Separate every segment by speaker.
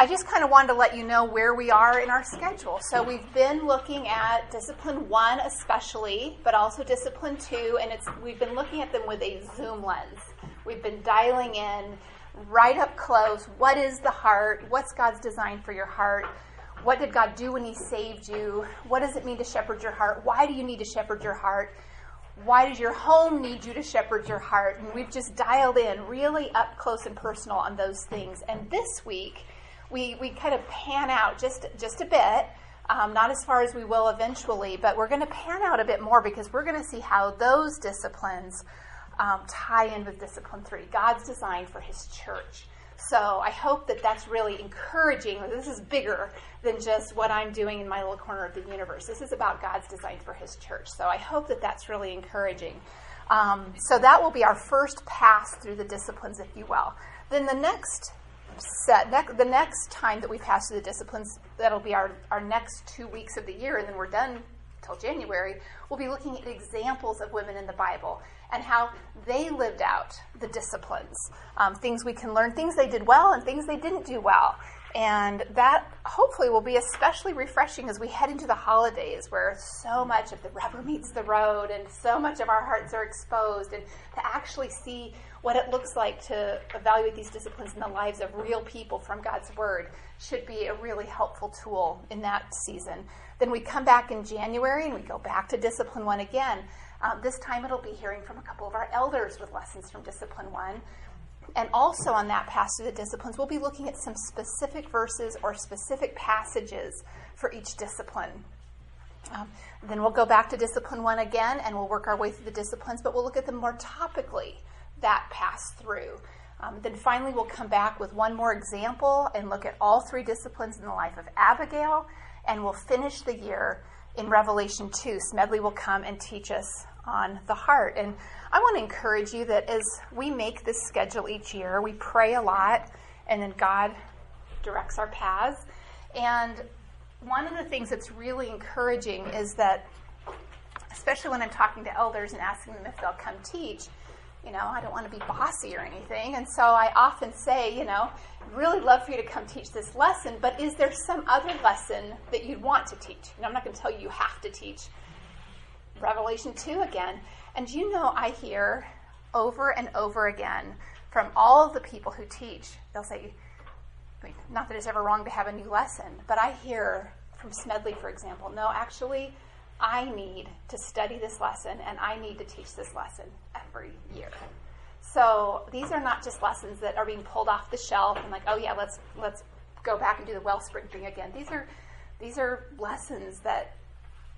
Speaker 1: I just kind of wanted to let you know where we are in our schedule. So we've been looking at discipline one, especially, but also discipline two, and it's we've been looking at them with a zoom lens. We've been dialing in right up close. What is the heart? What's God's design for your heart? What did God do when He saved you? What does it mean to shepherd your heart? Why do you need to shepherd your heart? Why does your home need you to shepherd your heart? And we've just dialed in really up close and personal on those things. And this week, we, we kind of pan out just, just a bit, um, not as far as we will eventually, but we're going to pan out a bit more because we're going to see how those disciplines um, tie in with discipline three God's design for His church. So I hope that that's really encouraging. This is bigger than just what I'm doing in my little corner of the universe. This is about God's design for His church. So I hope that that's really encouraging. Um, so that will be our first pass through the disciplines, if you will. Then the next set, ne- the next time that we pass through the disciplines, that'll be our, our next two weeks of the year, and then we're done till January. We'll be looking at examples of women in the Bible and how they lived out the disciplines. Um, things we can learn, things they did well, and things they didn't do well. And that hopefully will be especially refreshing as we head into the holidays where so much of the rubber meets the road and so much of our hearts are exposed. And to actually see what it looks like to evaluate these disciplines in the lives of real people from God's Word should be a really helpful tool in that season. Then we come back in January and we go back to Discipline 1 again. Um, this time it'll be hearing from a couple of our elders with lessons from Discipline 1. And also on that pass through the disciplines, we'll be looking at some specific verses or specific passages for each discipline. Um, then we'll go back to discipline one again and we'll work our way through the disciplines, but we'll look at them more topically that pass through. Um, then finally, we'll come back with one more example and look at all three disciplines in the life of Abigail, and we'll finish the year in Revelation 2. Smedley will come and teach us on the heart. And I want to encourage you that as we make this schedule each year, we pray a lot, and then God directs our paths. And one of the things that's really encouraging is that, especially when I'm talking to elders and asking them if they'll come teach, you know, I don't want to be bossy or anything. And so I often say, you know, really love for you to come teach this lesson, but is there some other lesson that you'd want to teach? Know, I'm not going to tell you you have to teach Revelation 2 again. And you know, I hear over and over again from all of the people who teach, they'll say, I mean, not that it's ever wrong to have a new lesson, but I hear from Smedley, for example, no, actually, I need to study this lesson and I need to teach this lesson every year. So these are not just lessons that are being pulled off the shelf and like, oh yeah, let's let's go back and do the wellspring thing again. These are these are lessons that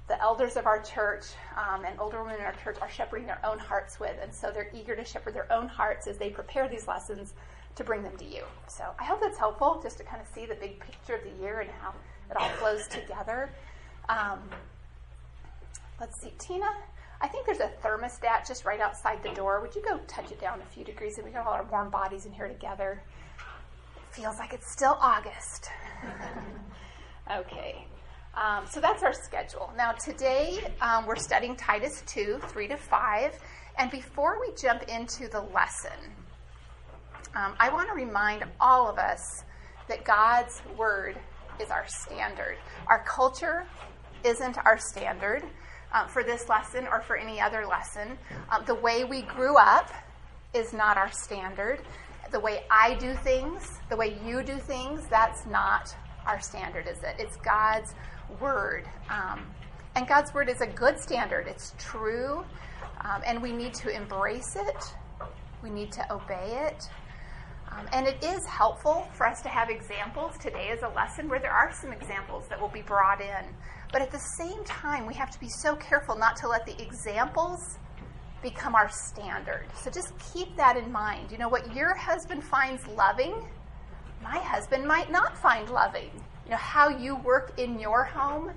Speaker 1: the elders of our church um, and older women in our church are shepherding their own hearts with, and so they're eager to shepherd their own hearts as they prepare these lessons to bring them to you. So I hope that's helpful, just to kind of see the big picture of the year and how it all flows together. Um, let's see, Tina. I think there's a thermostat just right outside the door. Would you go touch it down a few degrees? And we got all our warm bodies in here together. It feels like it's still August. okay. Um, so that's our schedule. Now, today um, we're studying Titus 2, 3 to 5. And before we jump into the lesson, um, I want to remind all of us that God's Word is our standard. Our culture isn't our standard um, for this lesson or for any other lesson. Um, the way we grew up is not our standard. The way I do things, the way you do things, that's not our standard, is it? It's God's word. Um, and God's word is a good standard, it's true, um, and we need to embrace it, we need to obey it. Um, and it is helpful for us to have examples. Today is a lesson where there are some examples that will be brought in. But at the same time, we have to be so careful not to let the examples become our standard. So just keep that in mind. You know, what your husband finds loving, my husband might not find loving. You know, how you work in your home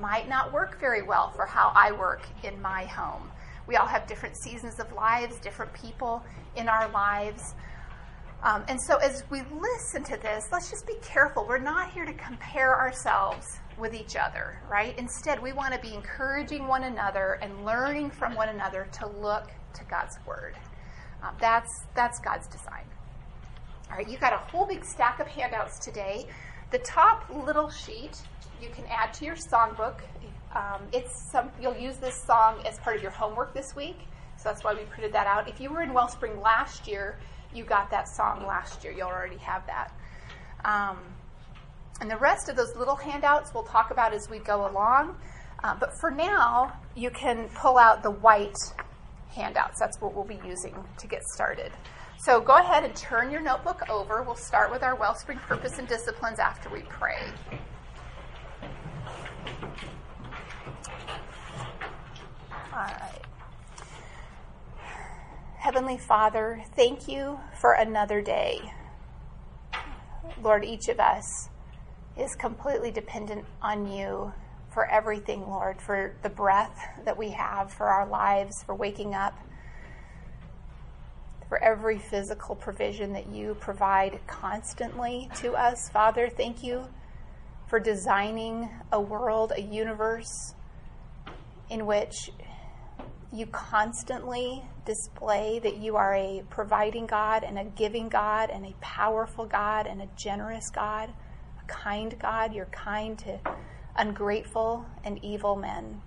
Speaker 1: might not work very well for how I work in my home. We all have different seasons of lives, different people in our lives. Um, and so, as we listen to this, let's just be careful. We're not here to compare ourselves with each other, right? Instead, we want to be encouraging one another and learning from one another to look to God's Word. Um, that's, that's God's design. All right, you got a whole big stack of handouts today. The top little sheet you can add to your songbook. Um, it's some you'll use this song as part of your homework this week, so that's why we printed that out. If you were in Wellspring last year, you got that song last year. You'll already have that. Um, and the rest of those little handouts we'll talk about as we go along. Uh, but for now, you can pull out the white handouts. That's what we'll be using to get started. So go ahead and turn your notebook over. We'll start with our Wellspring purpose and disciplines after we pray. All right. Heavenly Father, thank you for another day. Lord, each of us is completely dependent on you for everything, Lord, for the breath that we have, for our lives, for waking up, for every physical provision that you provide constantly to us. Father, thank you for designing a world, a universe in which you constantly display that you are a providing God and a giving God and a powerful God and a generous God, a kind God. You're kind to ungrateful and evil men.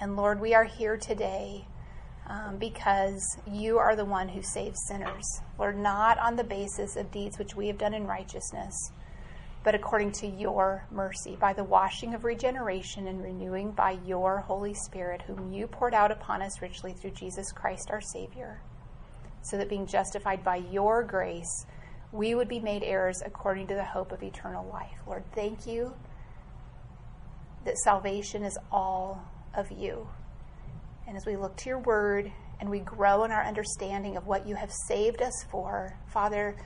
Speaker 1: And Lord, we are here today um, because you are the one who saves sinners. Lord, not on the basis of deeds which we have done in righteousness but according to your mercy, by the washing of regeneration and renewing by your Holy Spirit, whom you poured out upon us richly through Jesus Christ our Savior, so that being justified by your grace, we would be made heirs according to the hope of eternal life. Lord, thank you that salvation is all of you. And as we look to your word and we grow in our understanding of what you have saved us for, Father,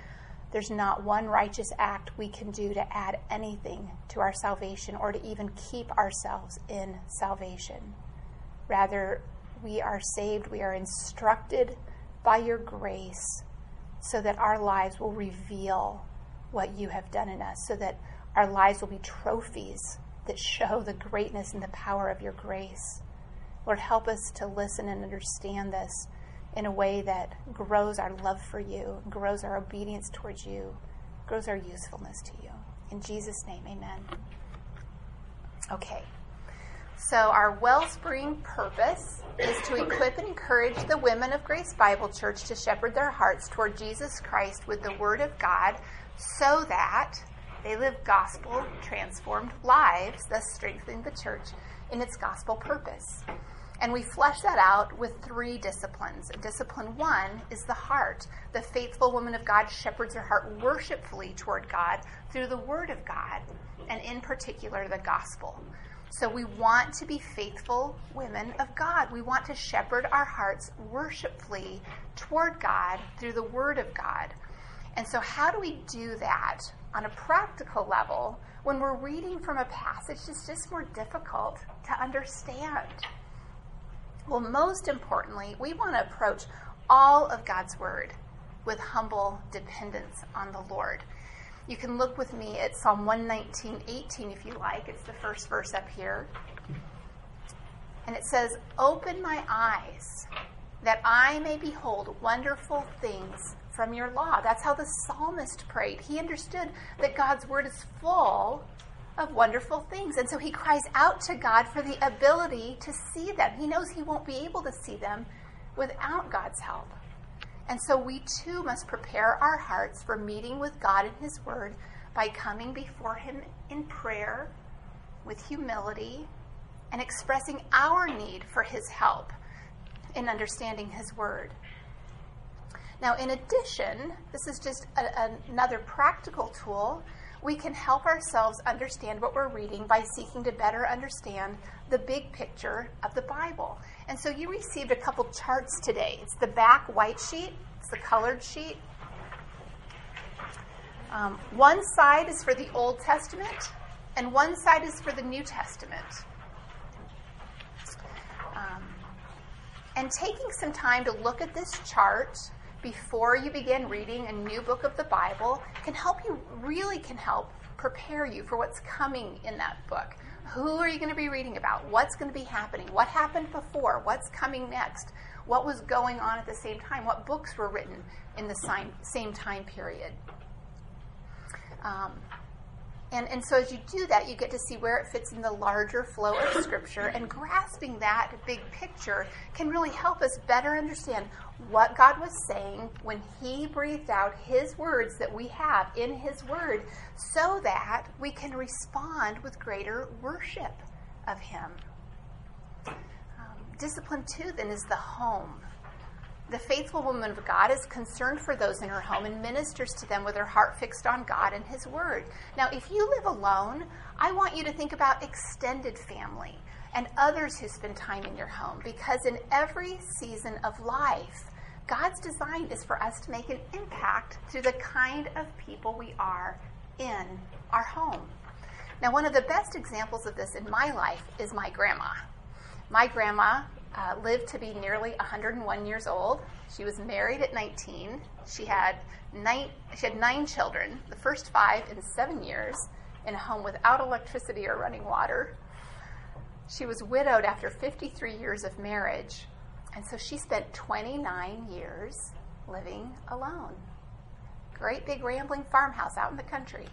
Speaker 1: there's not one righteous act we can do to add anything to our salvation or to even keep ourselves in salvation. Rather, we are saved, we are instructed by your grace so that our lives will reveal what you have done in us, so that our lives will be trophies that show the greatness and the power of your grace. Lord, help us to listen and understand this in a way that grows our love for you, grows our obedience towards you, grows our usefulness to you. In Jesus' name, amen. Okay. So, our wellspring purpose is to equip and encourage the women of Grace Bible Church to shepherd their hearts toward Jesus Christ with the Word of God so that they live gospel transformed lives, thus strengthening the church in its gospel purpose. And we flesh that out with three disciplines. Discipline one is the heart. The faithful woman of God shepherds her heart worshipfully toward God through the Word of God, and in particular, the gospel. So we want to be faithful women of God. We want to shepherd our hearts worshipfully toward God through the Word of God. And so, how do we do that on a practical level when we're reading from a passage that's just more difficult to understand? Well, most importantly, we want to approach all of God's Word with humble dependence on the Lord. You can look with me at Psalm 119, 18 if you like. It's the first verse up here. And it says, Open my eyes that I may behold wonderful things from your law. That's how the psalmist prayed. He understood that God's word is full of wonderful things. And so he cries out to God for the ability to see them. He knows he won't be able to see them without God's help. And so we too must prepare our hearts for meeting with God in his word by coming before him in prayer with humility and expressing our need for his help in understanding his word. Now, in addition, this is just a, another practical tool we can help ourselves understand what we're reading by seeking to better understand the big picture of the Bible. And so you received a couple charts today. It's the back white sheet, it's the colored sheet. Um, one side is for the Old Testament, and one side is for the New Testament. Um, and taking some time to look at this chart before you begin reading a new book of the Bible can help you, really can help prepare you for what's coming in that book. Who are you going to be reading about? What's going to be happening? What happened before? What's coming next? what was going on at the same time, what books were written in the same, time period. Um, and, and so as you do that, you get to see where it fits in the larger flow of Scripture, and grasping that big picture can really help us better understand what God was saying when He breathed out His words that we have in His Word, so that we can respond with greater worship of Him. Um, discipline two, then, is the home. The faithful woman of God is concerned for those in her home and ministers to them with her heart fixed on God and His Word. Now, if you live alone, I want you to think about extended family and others who spend time in your home because in every season of life, God's design is for us to make an impact through the kind of people we are in our home. Now, one of the best examples of this in my life is my grandma. My grandma uh, lived to be nearly 101 years old. She was married at 19. She had nine, she had nine children, the first five in seven years, in a home without electricity or running water. She was widowed after 53 years of marriage, and so she spent 29 years living alone. Great big rambling farmhouse out in the country.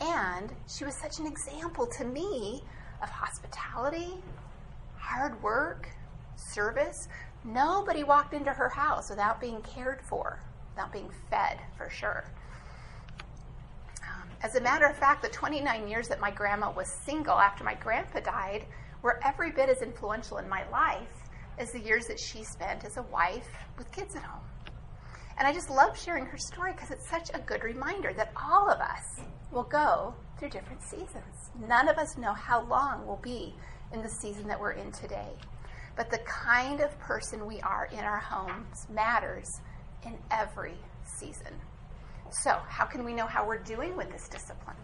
Speaker 1: And she was such an example to me of hospitality, hard work, service, nobody walked into her house without being cared for, without being fed, for sure. Um, as a matter of fact, the 29 years that my grandma was single after my grandpa died were every bit as influential in my life as the years that she spent as a wife with kids at home. And I just love sharing her story because it's such a good reminder that all of us will go through different seasons. None of us know how long we'll be in the season that we're in today. But the kind of person we are in our homes matters in every season. So, how can we know how we're doing with this discipline?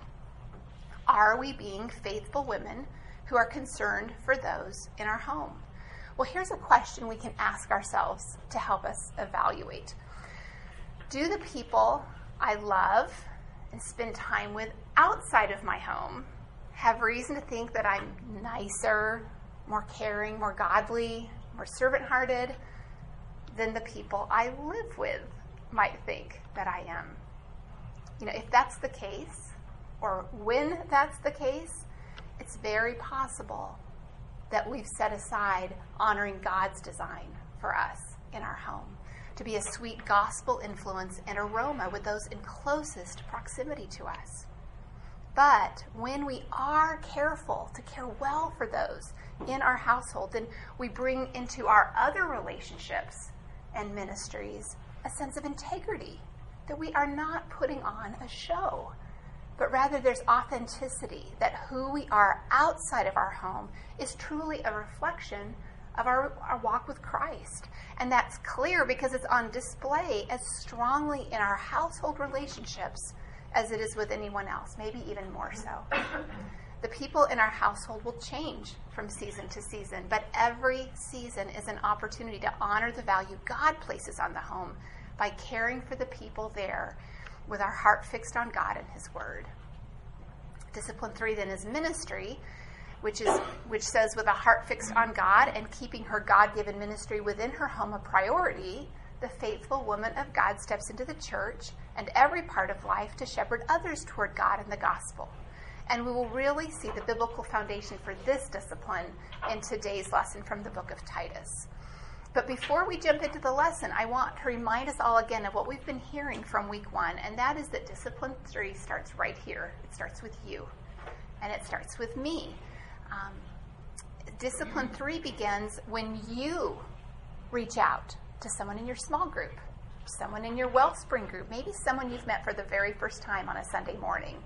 Speaker 1: Are we being faithful women who are concerned for those in our home? Well, here's a question we can ask ourselves to help us evaluate Do the people I love and spend time with outside of my home have reason to think that I'm nicer, more caring, more godly, more servant hearted than the people I live with might think that I am. You know, if that's the case, or when that's the case, it's very possible that we've set aside honoring God's design for us in our home to be a sweet gospel influence and aroma with those in closest proximity to us. But when we are careful to care well for those in our household, then we bring into our other relationships and ministries a sense of integrity that we are not putting on a show, but rather there's authenticity that who we are outside of our home is truly a reflection of our, our walk with Christ. And that's clear because it's on display as strongly in our household relationships as it is with anyone else, maybe even more so. The people in our household will change from season to season, but every season is an opportunity to honor the value God places on the home by caring for the people there with our heart fixed on God and His Word. Discipline three then is ministry, which is which says with a heart fixed on God and keeping her God-given ministry within her home a priority, the faithful woman of God steps into the church and every part of life to shepherd others toward God and the gospel. And we will really see the biblical foundation for this discipline in today's lesson from the book of Titus. But before we jump into the lesson, I want to remind us all again of what we've been hearing from week one, and that is that discipline three starts right here. It starts with you, and it starts with me. Um, discipline three begins when you reach out to someone in your small group, someone in your Wellspring group, maybe someone you've met for the very first time on a Sunday morning.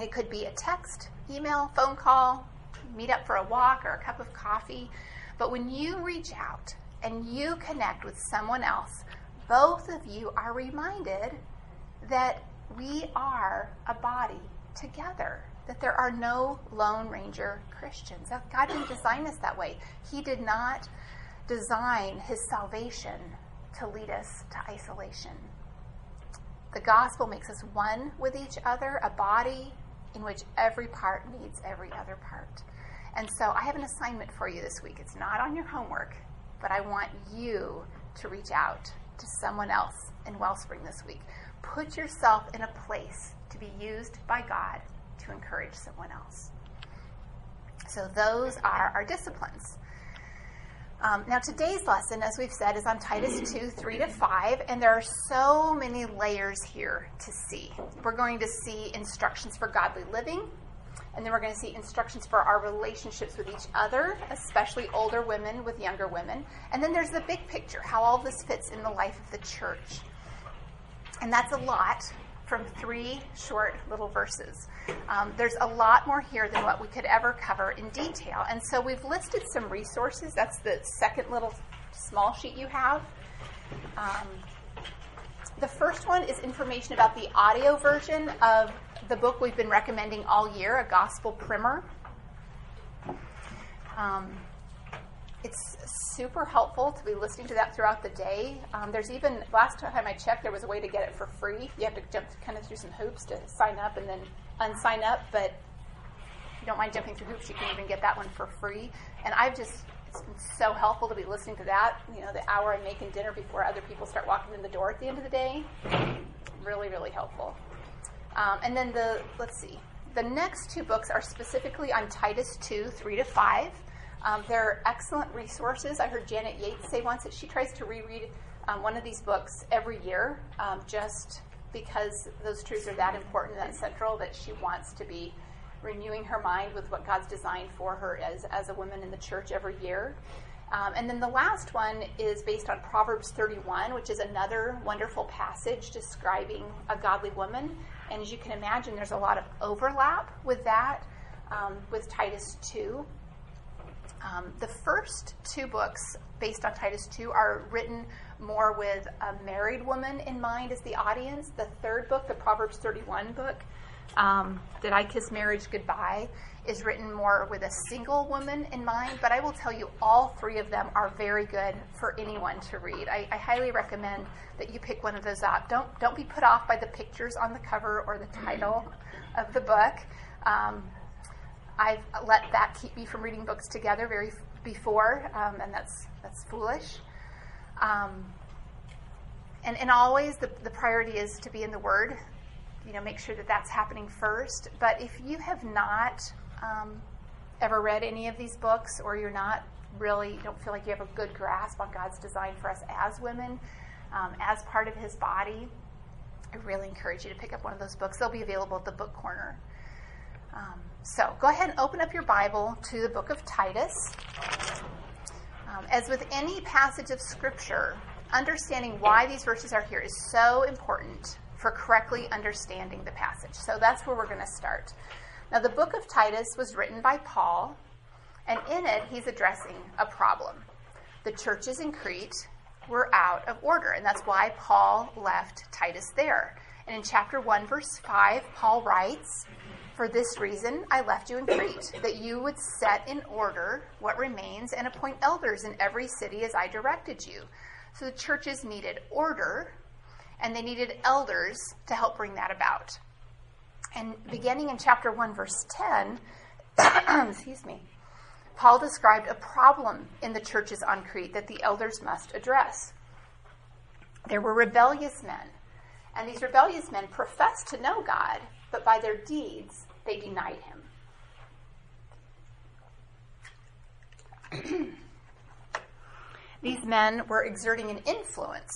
Speaker 1: It could be a text, email, phone call, meet up for a walk or a cup of coffee. But when you reach out and you connect with someone else, both of you are reminded that we are a body together, that there are no Lone Ranger Christians. God didn't design us that way. He did not design his salvation to lead us to isolation. The gospel makes us one with each other, a body in which every part needs every other part. And so I have an assignment for you this week. It's not on your homework, but I want you to reach out to someone else in Wellspring this week. Put yourself in a place to be used by God to encourage someone else. So, those are our disciplines. Um, now, today's lesson, as we've said, is on Titus 2 3 to 5, and there are so many layers here to see. We're going to see instructions for godly living, and then we're going to see instructions for our relationships with each other, especially older women with younger women. And then there's the big picture, how all this fits in the life of the church. And that's a lot from three short little verses. Um, there's a lot more here than what we could ever cover in detail. And so we've listed some resources. That's the second little small sheet you have. Um, the first one is information about the audio version of the book we've been recommending all year, a gospel primer. Um, it's super helpful to be listening to that throughout the day. Um, there's even last time I checked, there was a way to get it for free. You have to jump kind of through some hoops to sign up and then unsign up, but if you don't mind jumping through hoops, you can even get that one for free. And I've just it's been so helpful to be listening to that. You know, the hour I'm making dinner before other people start walking in the door at the end of the day. Really, really helpful. Um, and then the, let's see, the next two books are specifically on Titus 2, 3 to 5. Um, they're excellent resources. I heard Janet Yates say once that she tries to reread um, one of these books every year um, just because those truths are that important that central that she wants to be renewing her mind with what God's designed for her as, as a woman in the church every year. Um, and then the last one is based on Proverbs 31, which is another wonderful passage describing a godly woman. And as you can imagine, there's a lot of overlap with that, um, with Titus 2. Um, the first two books, based on Titus 2, are written more with a married woman in mind as the audience. The third book, the Proverbs 31 book, um, Did I Kiss Marriage Goodbye, is written more with a single woman in mind. But I will tell you, all three of them are very good for anyone to read. I, I highly recommend that you pick one of those up. Don't, don't be put off by the pictures on the cover or the title of the book. Um, I've let that keep me from reading books together very before, um, and that's that's foolish. Um, and and always the the priority is to be in the Word. You know, make sure that that's happening first. But if you have not um, ever read any of these books, or you're not really don't feel like you have a good grasp on God's design for us as women, um, as part of His body, I really encourage you to pick up one of those books. They'll be available at the book corner. Um, so go ahead and open up your Bible to the book of Titus. Um, as with any passage of Scripture, understanding why these verses are here is so important for correctly understanding the passage. So that's where we're going to start. Now, the book of Titus was written by Paul, and in it, he's addressing a problem. The churches in Crete were out of order, and that's why Paul left Titus there. And in chapter 1, verse 5, Paul writes, for this reason, I left you in Crete, that you would set in order what remains and appoint elders in every city as I directed you. So the churches needed order, and they needed elders to help bring that about. And beginning in chapter 1, verse 10, excuse me, Paul described a problem in the churches on Crete that the elders must address. There were rebellious men, and these rebellious men professed to know God, but by their deeds they denied him. These men were exerting an influence.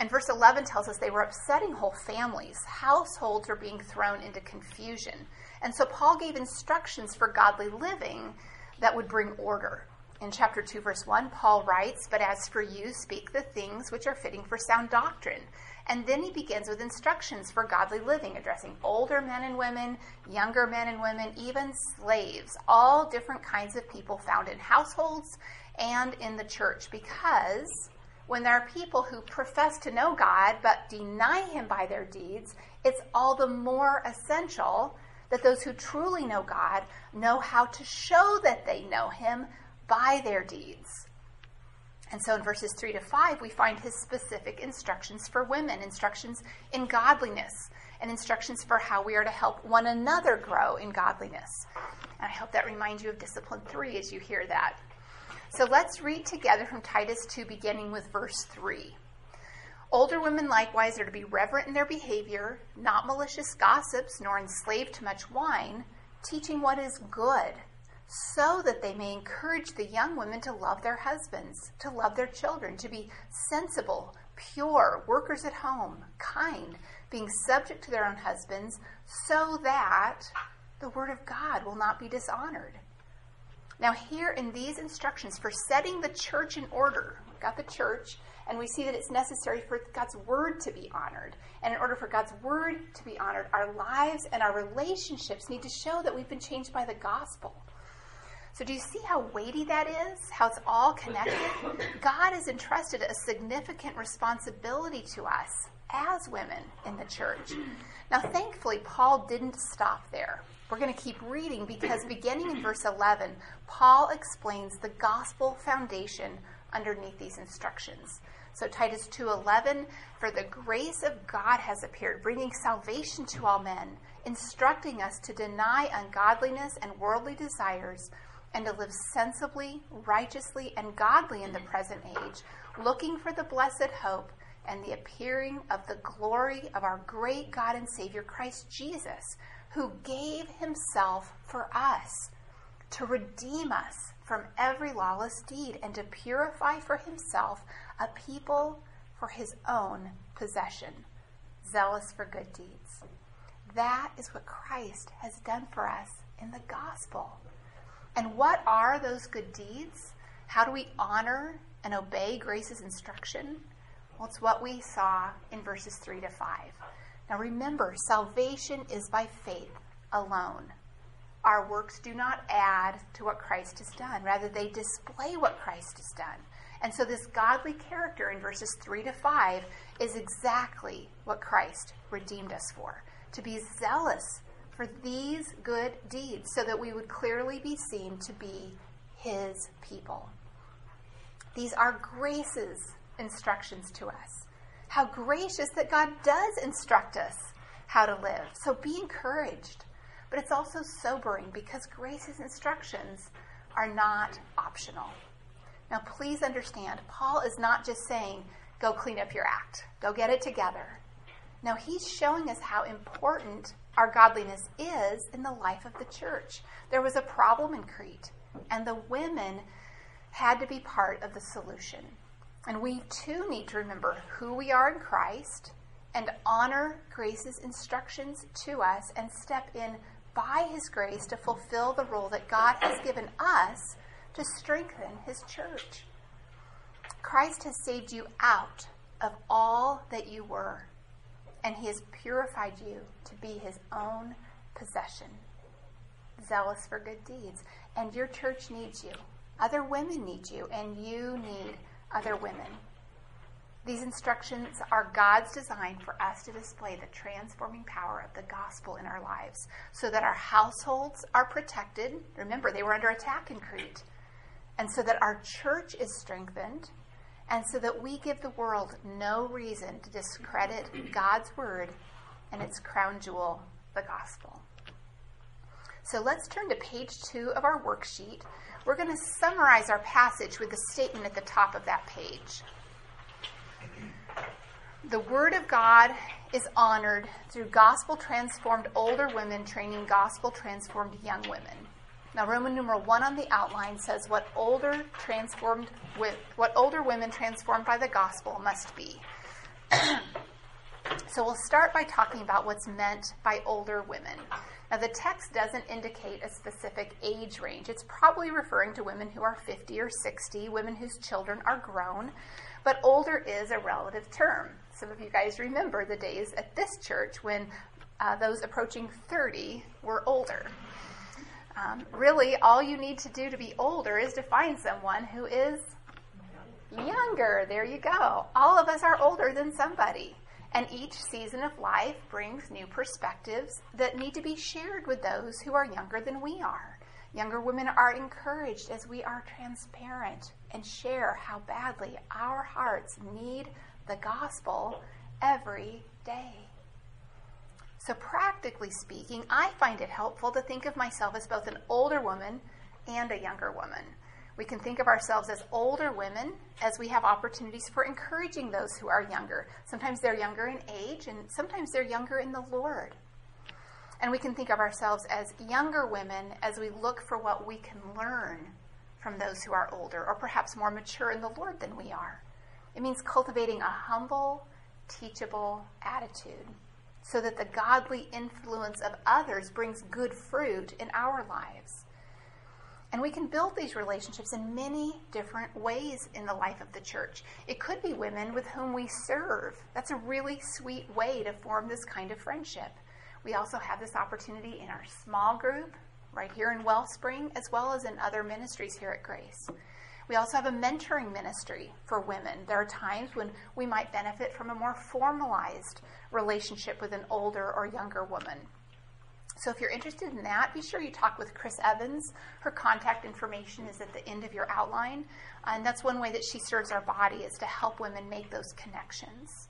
Speaker 1: And verse 11 tells us they were upsetting whole families. Households were being thrown into confusion. And so Paul gave instructions for godly living that would bring order. In chapter 2, verse 1, Paul writes, But as for you, speak the things which are fitting for sound doctrine and then he begins with instructions for godly living, addressing older men and women, younger men and women, even slaves, all different kinds of people found in households and in the church. Because when there are people who profess to know God but deny him by their deeds, it's all the more essential that those who truly know God know how to show that they know him by their deeds. And so in verses 3 to 5, we find his specific instructions for women, instructions in godliness, and instructions for how we are to help one another grow in godliness. And I hope that reminds you of discipline 3 as you hear that. So let's read together from Titus 2, beginning with verse 3. Older women likewise are to be reverent in their behavior, not malicious gossips, nor enslaved to much wine, teaching what is good, so that they may encourage the young women to love their husbands, to love their children, to be sensible, pure, workers at home, kind, being subject to their own husbands, so that the word of God will not be dishonored. Now, here in these instructions for setting the church in order, we've got the church, and we see that it's necessary for God's word to be honored. And in order for God's word to be honored, our lives and our relationships need to show that we've been changed by the gospel. So, do you see how weighty that is? How it's all connected? God has entrusted a significant responsibility to us as women in the church. Now, thankfully, Paul didn't stop there. We're going to keep reading because beginning in verse 11, Paul explains the gospel foundation underneath these instructions. So Titus 2:11 for the grace of God has appeared bringing salvation to all men instructing us to deny ungodliness and worldly desires and to live sensibly righteously and godly in the present age looking for the blessed hope and the appearing of the glory of our great God and Savior Christ Jesus who gave himself for us to redeem us from every lawless deed and to purify for himself a people for his own possession, zealous for good deeds. That is what Christ has done for us in the gospel. And what are those good deeds? How do we honor and obey grace's instruction? Well, it's what we saw in verses 3 to 5. Now remember, salvation is by faith alone. Our works do not add to what Christ has done, rather, they display what Christ has done. And so, this godly character in verses 3 to 5 is exactly what Christ redeemed us for to be zealous for these good deeds, so that we would clearly be seen to be his people. These are grace's instructions to us. How gracious that God does instruct us how to live. So be encouraged. But it's also sobering because Grace's instructions are not optional. Now, please understand, Paul is not just saying, go clean up your act, go get it together. Now, he's showing us how important our godliness is in the life of the church. There was a problem in Crete, and the women had to be part of the solution. And we too need to remember who we are in Christ and honor grace's instructions to us and step in by his grace to fulfill the role that God has given us to strengthen his church. Christ has saved you out of all that you were, and he has purified you to be his own possession, zealous for good deeds. And your church needs you. Other women need you, and you need other women. These instructions are God's design for us to display the transforming power of the gospel in our lives so that our households are protected. Remember, they were under attack in Crete. And so that our church is strengthened, and so that we give the world no reason to discredit God's word and its crown jewel, the gospel. So let's turn to page two of our worksheet we're going to summarize our passage with the statement at the top of that page. The Word of God is honored through gospel transformed older women training gospel transformed young women. Now, Roman numeral one on the outline says what older transformed with what older women transformed by the gospel must be. so we'll start by talking about what's meant by older women. Now, the text doesn't indicate a specific age range. It's probably referring to women who are 50 or 60, women whose children are grown, but older is a relative term. Some of you guys remember the days at this church when uh, those approaching 30 were older. Um, really, all you need to do to be older is to find someone who is younger. There you go. All of us are older than somebody. And each season of life brings new perspectives that need to be shared with those who are younger than we are. Younger women are encouraged as we are transparent and share how badly our hearts need the gospel every day. So, practically speaking, I find it helpful to think of myself as both an older woman and a younger woman. We can think of ourselves as older women as we have opportunities for encouraging those who are younger. Sometimes they're younger in age, and sometimes they're younger in the Lord. And we can think of ourselves as younger women as we look for what we can learn from those who are older or perhaps more mature in the Lord than we are. It means cultivating a humble, teachable attitude so that the godly influence of others brings good fruit in our lives. And we can build these relationships in many different ways in the life of the church. It could be women with whom we serve. That's a really sweet way to form this kind of friendship. We also have this opportunity in our small group, right here in Wellspring, as well as in other ministries here at Grace. We also have a mentoring ministry for women. There are times when we might benefit from a more formalized relationship with an older or younger woman. So if you're interested in that, be sure you talk with Chris Evans. Her contact information is at the end of your outline. And that's one way that she serves our body is to help women make those connections.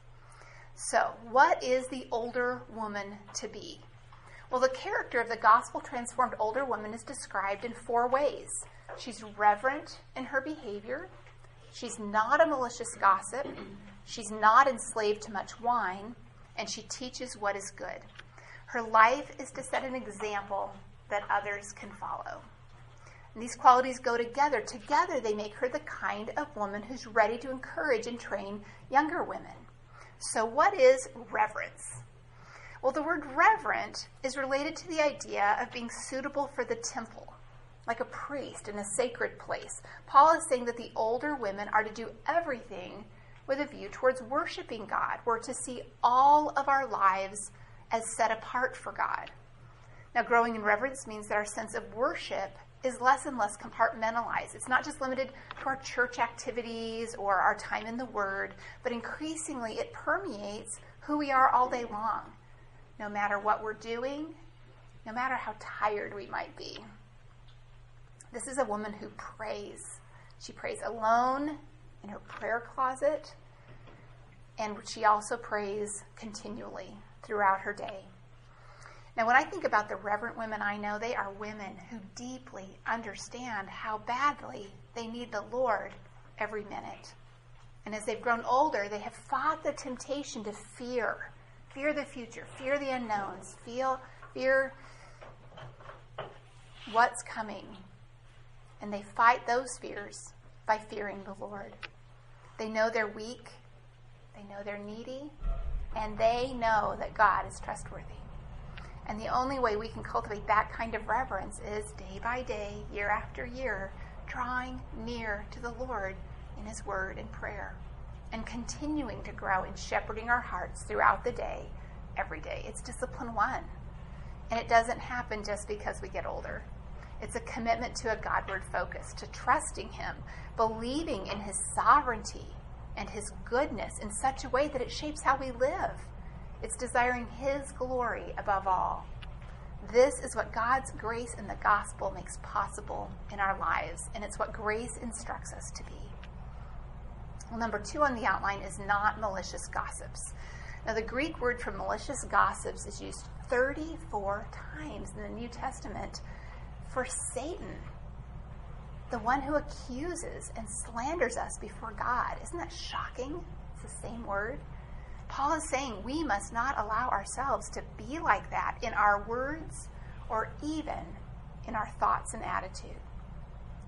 Speaker 1: So, what is the older woman to be? Well, the character of the gospel transformed older woman is described in four ways. She's reverent in her behavior. She's not a malicious gossip. She's not enslaved to much wine. And she teaches what is good. Her life is to set an example that others can follow. And these qualities go together. Together, they make her the kind of woman who's ready to encourage and train younger women. So, what is reverence? Well, the word reverent is related to the idea of being suitable for the temple, like a priest in a sacred place. Paul is saying that the older women are to do everything with a view towards worshiping God. We're to see all of our lives as set apart for God. Now, growing in reverence means that our sense of worship is less and less compartmentalized. It's not just limited to our church activities or our time in the Word, but increasingly it permeates who we are all day long, no matter what we're doing, no matter how tired we might be. This is a woman who prays. She prays alone in her prayer closet, and she also prays continually throughout her day. Now, when I think about the reverent women I know, they are women who deeply understand how badly they need the Lord every minute. And as they've grown older, they have fought the temptation to fear fear the future, fear the unknowns, feel, fear what's coming. And they fight those fears by fearing the Lord. They know they're weak, they know they're needy, and they know that God is trustworthy. And the only way we can cultivate that kind of reverence is day by day, year after year, drawing near to the Lord in His Word and prayer, and continuing to grow in shepherding our hearts throughout the day, every day. It's discipline one. And it doesn't happen just because we get older. It's a commitment to a Godward focus, to trusting Him, believing in His sovereignty and His goodness in such a way that it shapes how we live. It's desiring His glory above all. This is what God's grace in the gospel makes possible in our lives, and it's what grace instructs us to be. Well, number two on the outline is not malicious gossips. Now, the Greek word for malicious gossips is used 34 times in the New Testament for Satan the one who accuses and slanders us before God. Isn't that shocking? It's the same word. Paul is saying we must not allow ourselves to be like that in our words or even in our thoughts and attitude.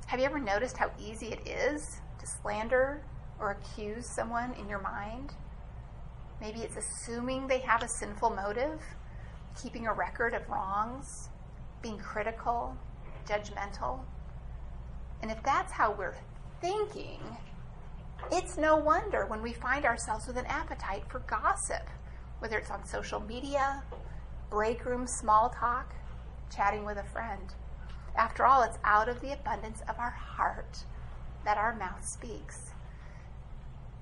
Speaker 1: Have you ever noticed how easy it is to slander or accuse someone in your mind? Maybe it's assuming they have a sinful motive, keeping a record of wrongs, being critical, judgmental. And if that's how we're thinking, it's no wonder when we find ourselves with an appetite for gossip, whether it's on social media, break room small talk, chatting with a friend. After all, it's out of the abundance of our heart that our mouth speaks.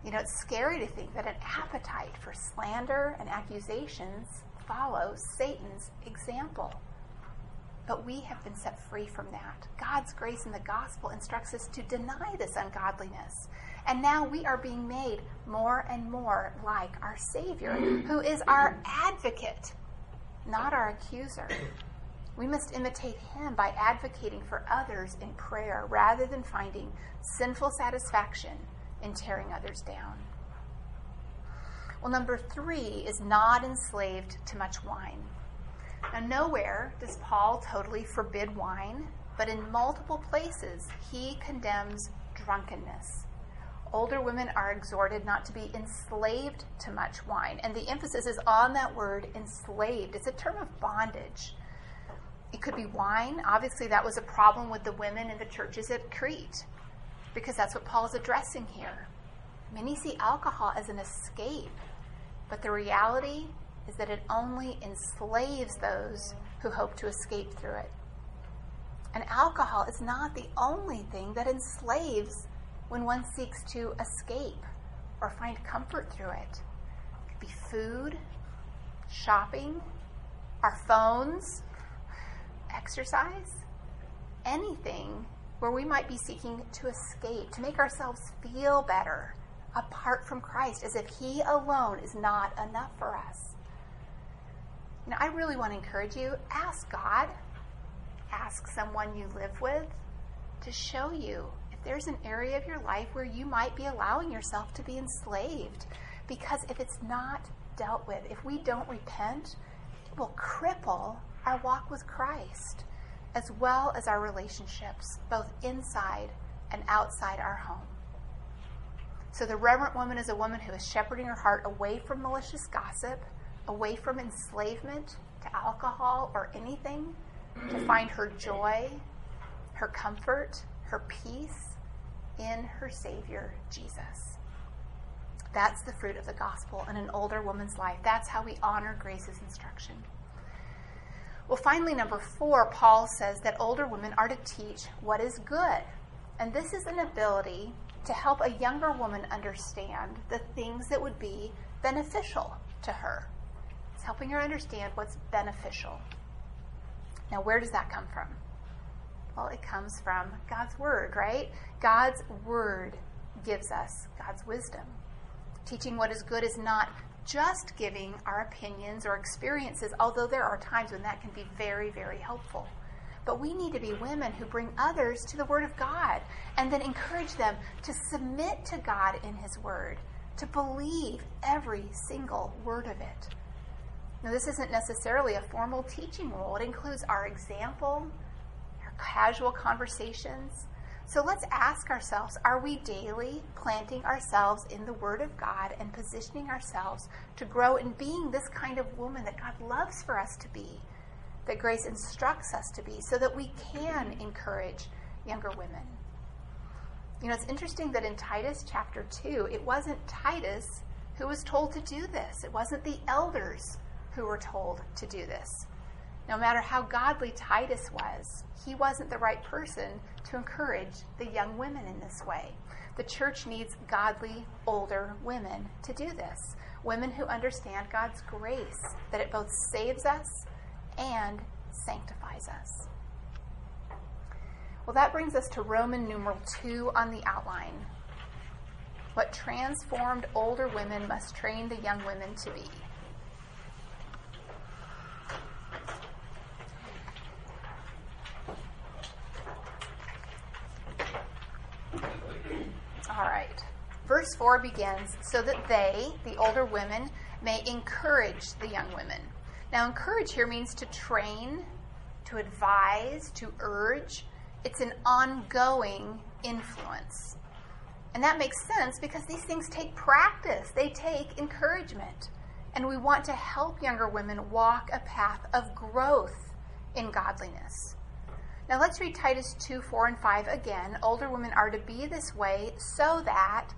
Speaker 1: You know, it's scary to think that an appetite for slander and accusations follows Satan's example. But we have been set free from that. God's grace in the gospel instructs us to deny this ungodliness. And now we are being made more and more like our Savior, who is our advocate, not our accuser. We must imitate him by advocating for others in prayer rather than finding sinful satisfaction in tearing others down. Well, number three is not enslaved to much wine. Now, nowhere does Paul totally forbid wine, but in multiple places he condemns drunkenness. Older women are exhorted not to be enslaved to much wine, and the emphasis is on that word enslaved. It's a term of bondage. It could be wine. Obviously, that was a problem with the women in the churches at Crete, because that's what Paul is addressing here. Many see alcohol as an escape, but the reality is that it only enslaves those who hope to escape through it. And alcohol is not the only thing that enslaves when one seeks to escape or find comfort through it. It could be food, shopping, our phones, exercise, anything where we might be seeking to escape, to make ourselves feel better apart from Christ, as if He alone is not enough for us. Now, I really want to encourage you ask God, ask someone you live with to show you if there's an area of your life where you might be allowing yourself to be enslaved. Because if it's not dealt with, if we don't repent, it will cripple our walk with Christ, as well as our relationships, both inside and outside our home. So, the reverent woman is a woman who is shepherding her heart away from malicious gossip away from enslavement to alcohol or anything to find her joy, her comfort, her peace in her Savior, Jesus. That's the fruit of the gospel in an older woman's life. That's how we honor Grace's instruction. Well, finally, number four, Paul says that older women are to teach what is good. And this is an ability to help a younger woman understand the things that would be beneficial to her It's helping her understand what's beneficial. Now, where does that come from? Well, it comes from God's Word, right? God's Word gives us God's wisdom. Teaching what is good is not just giving our opinions or experiences, although there are times when that can be very, very helpful. But we need to be women who bring others to the Word of God and then encourage them to submit to God in His Word, to believe every single word of it. Now, this isn't necessarily a formal teaching role, it includes our example, our casual conversations. So let's ask ourselves are we daily planting ourselves in the Word of God and positioning ourselves to grow in being this kind of woman that God loves for us to be, that grace instructs us to be, so that we can encourage younger women? You know, it's interesting that in Titus chapter 2, it wasn't Titus who was told to do this, it wasn't the elders who were told to do this. No matter how godly Titus was, he wasn't the right person to encourage the young women in this way. The church needs godly, older women to do this. Women who understand God's grace, that it both saves us and sanctifies us. Well, that brings us to Roman numeral 2 on the outline. What transformed older women must train the young women to be. All right. Verse 4 begins so that they, the older women, may encourage the young women. Now, encourage here means to train, to advise, to urge. It's an ongoing influence. And that makes sense because these things take practice, they take encouragement. And we want to help younger women walk a path of growth in godliness. Now let's read Titus 2 4 and 5 again. Older women are to be this way so that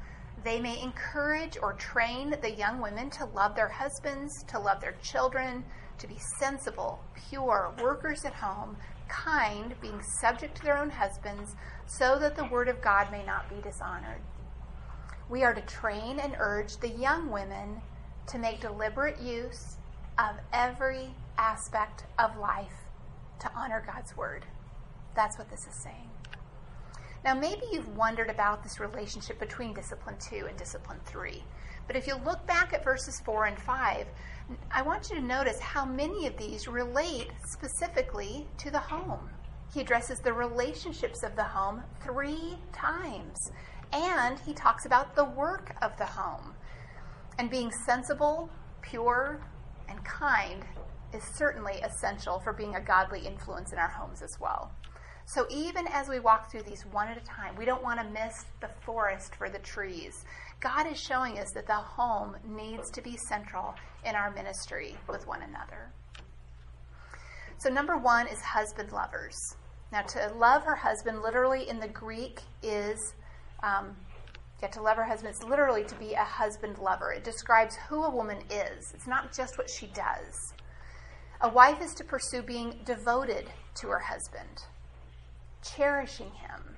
Speaker 1: they may encourage or train the young women to love their husbands, to love their children, to be sensible, pure, workers at home, kind, being subject to their own husbands, so that the word of God may not be dishonored. We are to train and urge the young women to make deliberate use of every aspect of life to honor God's word. That's what this is saying. Now, maybe you've wondered about this relationship between discipline two and discipline three. But if you look back at verses 4 and 5, I want you to notice how many of these relate specifically to the home. He addresses the relationships of the home three times, and he talks about the work of the home. And being sensible, pure, and kind is certainly essential for being a godly influence in our homes as well. So even as we walk through these one at a time, we don't want to miss the forest for the trees. God is showing us that the home needs to be central in our ministry with one another. So, number one is husband lovers. Now, to love her husband, literally in the Greek, is um, to love her husband is literally to be a husband lover. It describes who a woman is, it's not just what she does. A wife is to pursue being devoted to her husband, cherishing him,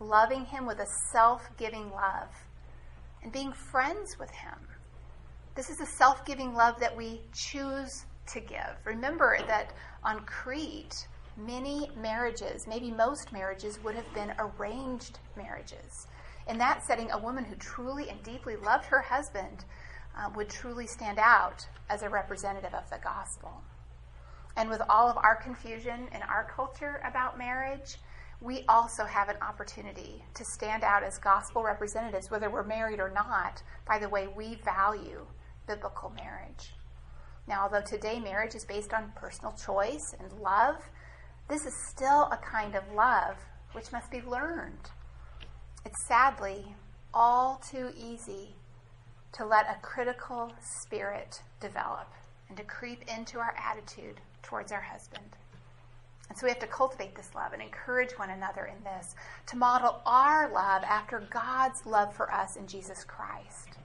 Speaker 1: loving him with a self giving love, and being friends with him. This is a self giving love that we choose to give. Remember that on Crete, many marriages, maybe most marriages, would have been arranged marriages. In that setting, a woman who truly and deeply loved her husband uh, would truly stand out as a representative of the gospel. And with all of our confusion in our culture about marriage, we also have an opportunity to stand out as gospel representatives, whether we're married or not, by the way we value biblical marriage. Now, although today marriage is based on personal choice and love, this is still a kind of love which must be learned. It's sadly all too easy to let a critical spirit develop and to creep into our attitude towards our husband. And so we have to cultivate this love and encourage one another in this, to model our love after God's love for us in Jesus Christ.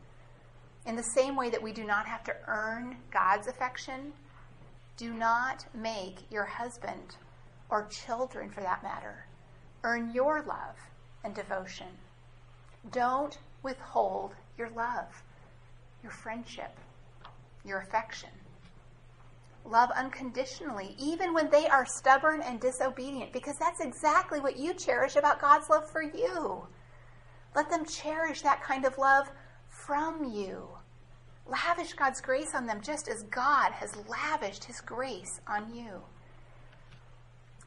Speaker 1: In the same way that we do not have to earn God's affection, do not make your husband or children, for that matter, earn your love and devotion. Don't withhold your love, your friendship, your affection. Love unconditionally, even when they are stubborn and disobedient, because that's exactly what you cherish about God's love for you. Let them cherish that kind of love from you. Lavish God's grace on them just as God has lavished his grace on you.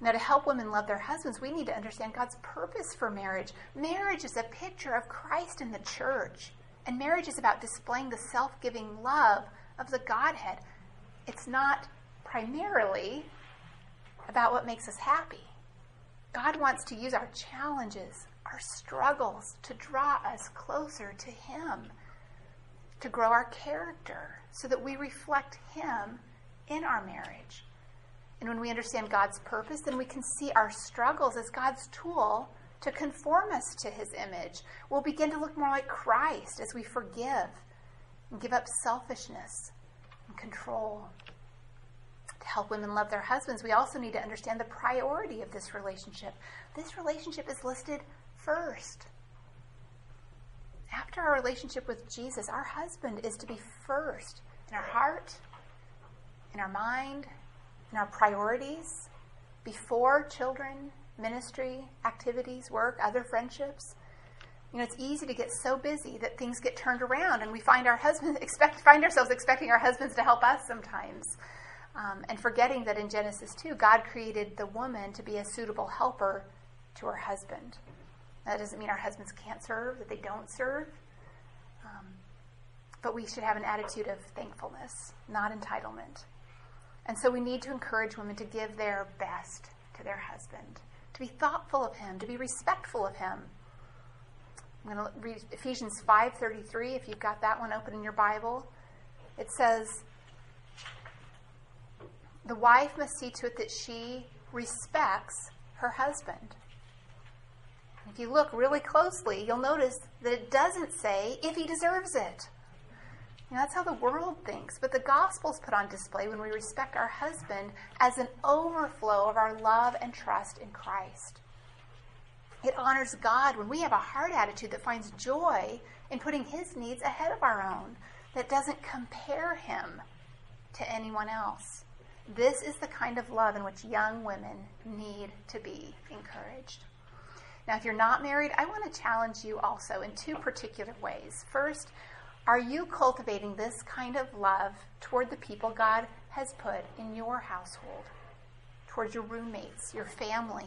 Speaker 1: Now, to help women love their husbands, we need to understand God's purpose for marriage. Marriage is a picture of Christ in the church, and marriage is about displaying the self giving love of the Godhead. It's not primarily about what makes us happy. God wants to use our challenges, our struggles, to draw us closer to Him, to grow our character so that we reflect Him in our marriage. And when we understand God's purpose, then we can see our struggles as God's tool to conform us to his image. We'll begin to look more like Christ as we forgive and give up selfishness and control. To help women love their husbands, we also need to understand the priority of this relationship. This relationship is listed first. After our relationship with Jesus, our husband is to be first in our heart, in our mind, in our priorities before children, ministry, activities, work, other friendships. You know, it's easy to get so busy that things get turned around, and we find our husbands expect find ourselves expecting our husbands to help us sometimes, um, and forgetting that in Genesis two, God created the woman to be a suitable helper to her husband. That doesn't mean our husbands can't serve; that they don't serve. Um, but we should have an attitude of thankfulness, not entitlement. And so we need to encourage women to give their best to their husband, to be thoughtful of him, to be respectful of him. I'm going to read Ephesians 5:33 if you've got that one open in your Bible. It says the wife must see to it that she respects her husband. If you look really closely, you'll notice that it doesn't say if he deserves it that's how the world thinks. But the gospel's put on display when we respect our husband as an overflow of our love and trust in Christ. It honors God when we have a heart attitude that finds joy in putting his needs ahead of our own, that doesn't compare him to anyone else. This is the kind of love in which young women need to be encouraged. Now, if you're not married, I want to challenge you also in two particular ways. First, Are you cultivating this kind of love toward the people God has put in your household, towards your roommates, your family?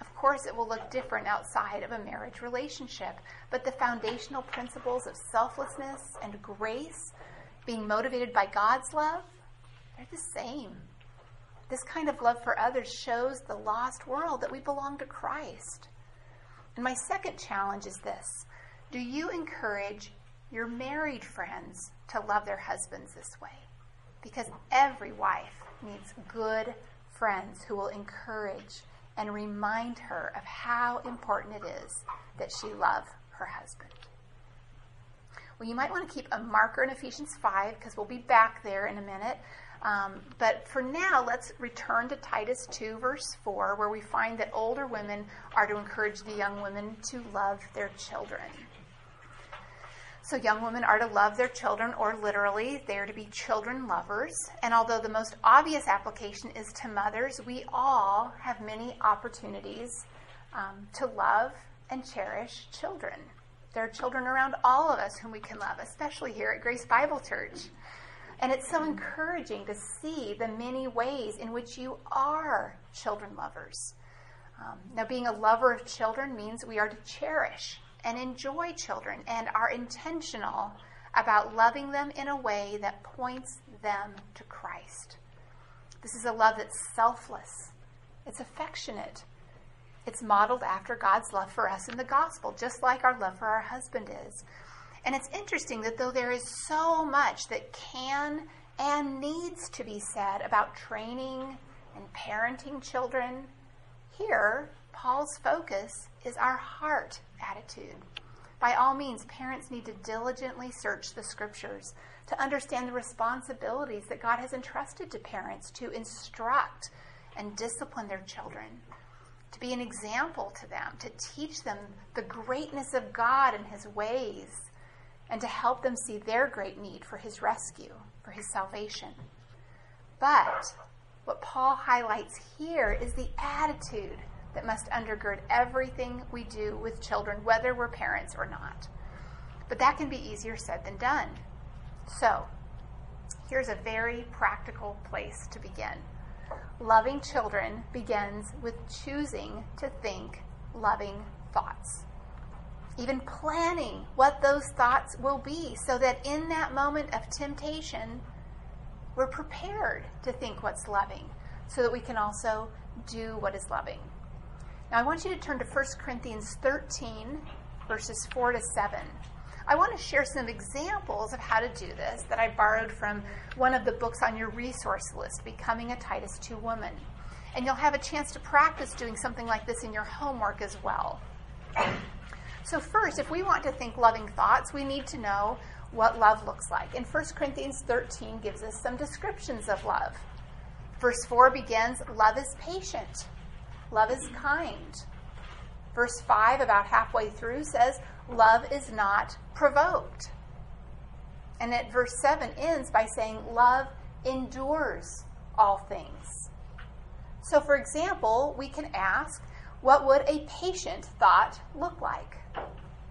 Speaker 1: Of course, it will look different outside of a marriage relationship, but the foundational principles of selflessness and grace, being motivated by God's love, they're the same. This kind of love for others shows the lost world that we belong to Christ. And my second challenge is this Do you encourage your married friends to love their husbands this way? Because every wife needs good friends who will encourage and remind her of how important it is that she love her husband. Well, you might want to keep a marker in Ephesians 5 because we'll be back there in a minute. Um, but for now, let's return to Titus 2, verse 4, where we find that older women are to encourage the young women to love their children. So, young women are to love their children, or literally, they are to be children lovers. And although the most obvious application is to mothers, we all have many opportunities um, to love and cherish children. There are children around all of us whom we can love, especially here at Grace Bible Church. And it's so encouraging to see the many ways in which you are children lovers. Um, now, being a lover of children means we are to cherish and enjoy children and are intentional about loving them in a way that points them to Christ. This is a love that's selfless, it's affectionate, it's modeled after God's love for us in the gospel, just like our love for our husband is. And it's interesting that though there is so much that can and needs to be said about training and parenting children, here, Paul's focus is our heart attitude. By all means, parents need to diligently search the scriptures to understand the responsibilities that God has entrusted to parents to instruct and discipline their children, to be an example to them, to teach them the greatness of God and his ways and to help them see their great need for his rescue, for his salvation. But what Paul highlights here is the attitude that must undergird everything we do with children, whether we're parents or not. But that can be easier said than done. So, here's a very practical place to begin. Loving children begins with choosing to think loving thoughts even planning what those thoughts will be so that in that moment of temptation, we're prepared to think what's loving so that we can also do what is loving. Now, I want you to turn to 1 Corinthians 13, verses 4 to 7. I want to share some examples of how to do this that I borrowed from one of the books on your resource list, Becoming a Titus 2 Woman. And you'll have a chance to practice doing something like this in your homework as well. So, first, if we want to think loving thoughts, we need to know what love looks like. And 1 Corinthians 13 gives us some descriptions of love. Verse 4 begins Love is patient, love is kind. Verse 5, about halfway through, says Love is not provoked. And at verse 7 ends by saying Love endures all things. So, for example, we can ask, What would a patient thought look like?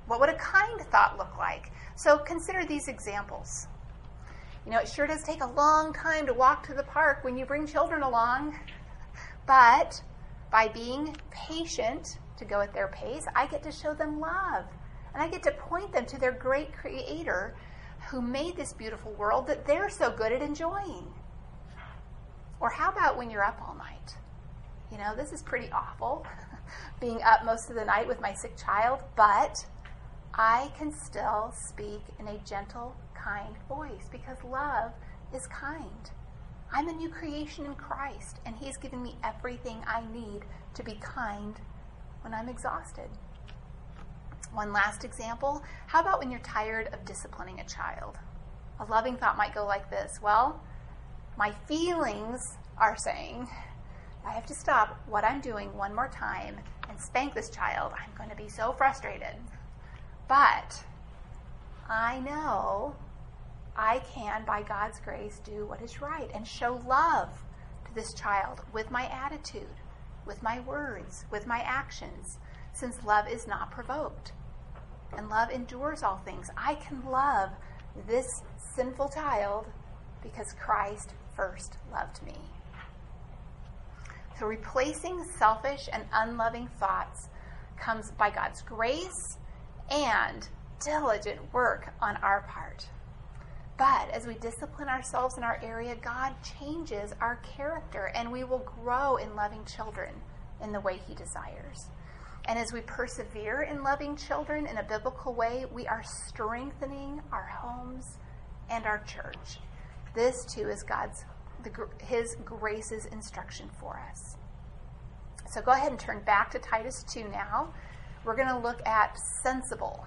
Speaker 1: What would a kind thought look like? So consider these examples. You know, it sure does take a long time to walk to the park when you bring children along, but by being patient to go at their pace, I get to show them love. And I get to point them to their great creator who made this beautiful world that they're so good at enjoying. Or how about when you're up all night? You know, this is pretty awful, being up most of the night with my sick child, but I can still speak in a gentle, kind voice because love is kind. I'm a new creation in Christ, and He's given me everything I need to be kind when I'm exhausted. One last example how about when you're tired of disciplining a child? A loving thought might go like this Well, my feelings are saying, I have to stop what I'm doing one more time and spank this child. I'm going to be so frustrated. But I know I can, by God's grace, do what is right and show love to this child with my attitude, with my words, with my actions, since love is not provoked. And love endures all things. I can love this sinful child because Christ first loved me. So replacing selfish and unloving thoughts comes by God's grace and diligent work on our part. But as we discipline ourselves in our area, God changes our character and we will grow in loving children in the way He desires. And as we persevere in loving children in a biblical way, we are strengthening our homes and our church. This too is God's the, his grace's instruction for us. So go ahead and turn back to Titus 2 now. We're going to look at sensible.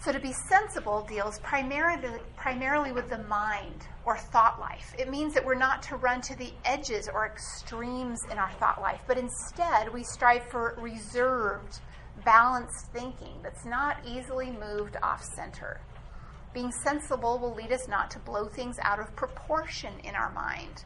Speaker 1: So to be sensible deals primarily, primarily with the mind or thought life. It means that we're not to run to the edges or extremes in our thought life, but instead we strive for reserved, balanced thinking that's not easily moved off center. Being sensible will lead us not to blow things out of proportion in our mind,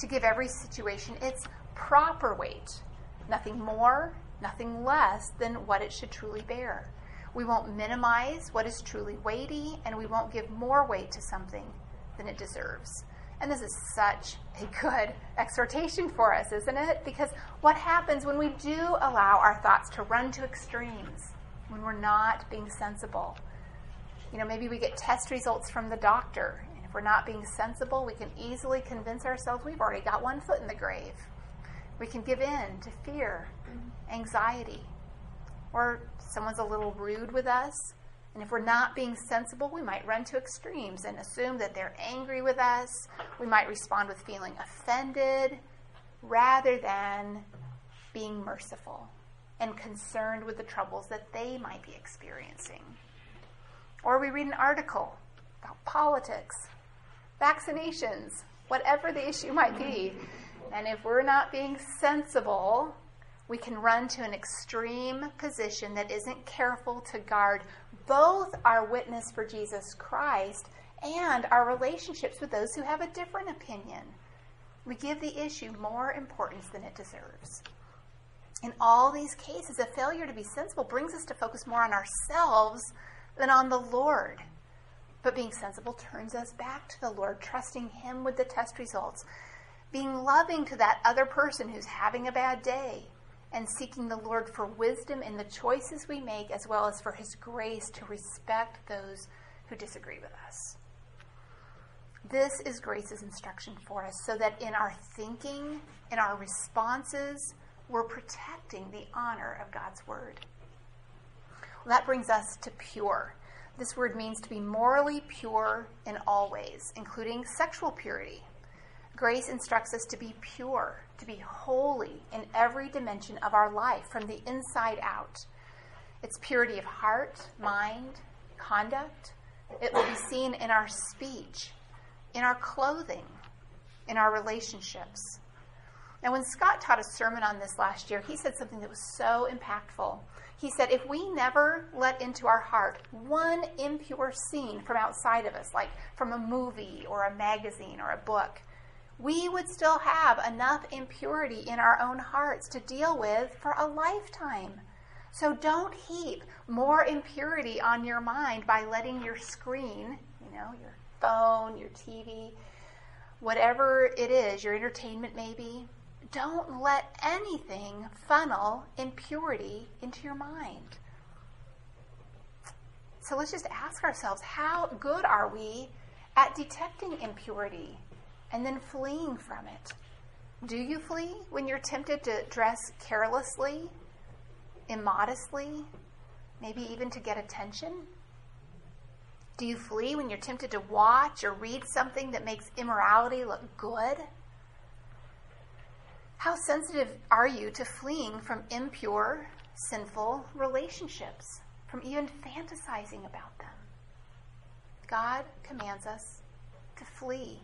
Speaker 1: to give every situation its proper weight, nothing more, nothing less than what it should truly bear. We won't minimize what is truly weighty, and we won't give more weight to something than it deserves. And this is such a good exhortation for us, isn't it? Because what happens when we do allow our thoughts to run to extremes, when we're not being sensible? You know, maybe we get test results from the doctor, and if we're not being sensible, we can easily convince ourselves we've already got one foot in the grave. We can give in to fear, anxiety, or someone's a little rude with us. And if we're not being sensible, we might run to extremes and assume that they're angry with us. We might respond with feeling offended rather than being merciful and concerned with the troubles that they might be experiencing. Or we read an article about politics, vaccinations, whatever the issue might be. And if we're not being sensible, we can run to an extreme position that isn't careful to guard both our witness for Jesus Christ and our relationships with those who have a different opinion. We give the issue more importance than it deserves. In all these cases, a failure to be sensible brings us to focus more on ourselves than on the Lord. But being sensible turns us back to the Lord, trusting Him with the test results, being loving to that other person who's having a bad day, and seeking the Lord for wisdom in the choices we make, as well as for His grace to respect those who disagree with us. This is grace's instruction for us, so that in our thinking, in our responses, we're protecting the honor of God's Word. Well, that brings us to pure. This word means to be morally pure in all ways, including sexual purity. Grace instructs us to be pure, to be holy in every dimension of our life, from the inside out. It's purity of heart, mind, conduct. It will be seen in our speech, in our clothing, in our relationships. Now, when Scott taught a sermon on this last year, he said something that was so impactful. He said, if we never let into our heart one impure scene from outside of us, like from a movie or a magazine or a book, we would still have enough impurity in our own hearts to deal with for a lifetime. So don't heap more impurity on your mind by letting your screen, you know, your phone, your TV, whatever it is, your entertainment maybe, don't let anything funnel impurity into your mind. So let's just ask ourselves how good are we at detecting impurity and then fleeing from it? Do you flee when you're tempted to dress carelessly, immodestly, maybe even to get attention? Do you flee when you're tempted to watch or read something that makes immorality look good? How sensitive are you to fleeing from impure, sinful relationships, from even fantasizing about them? God commands us to flee,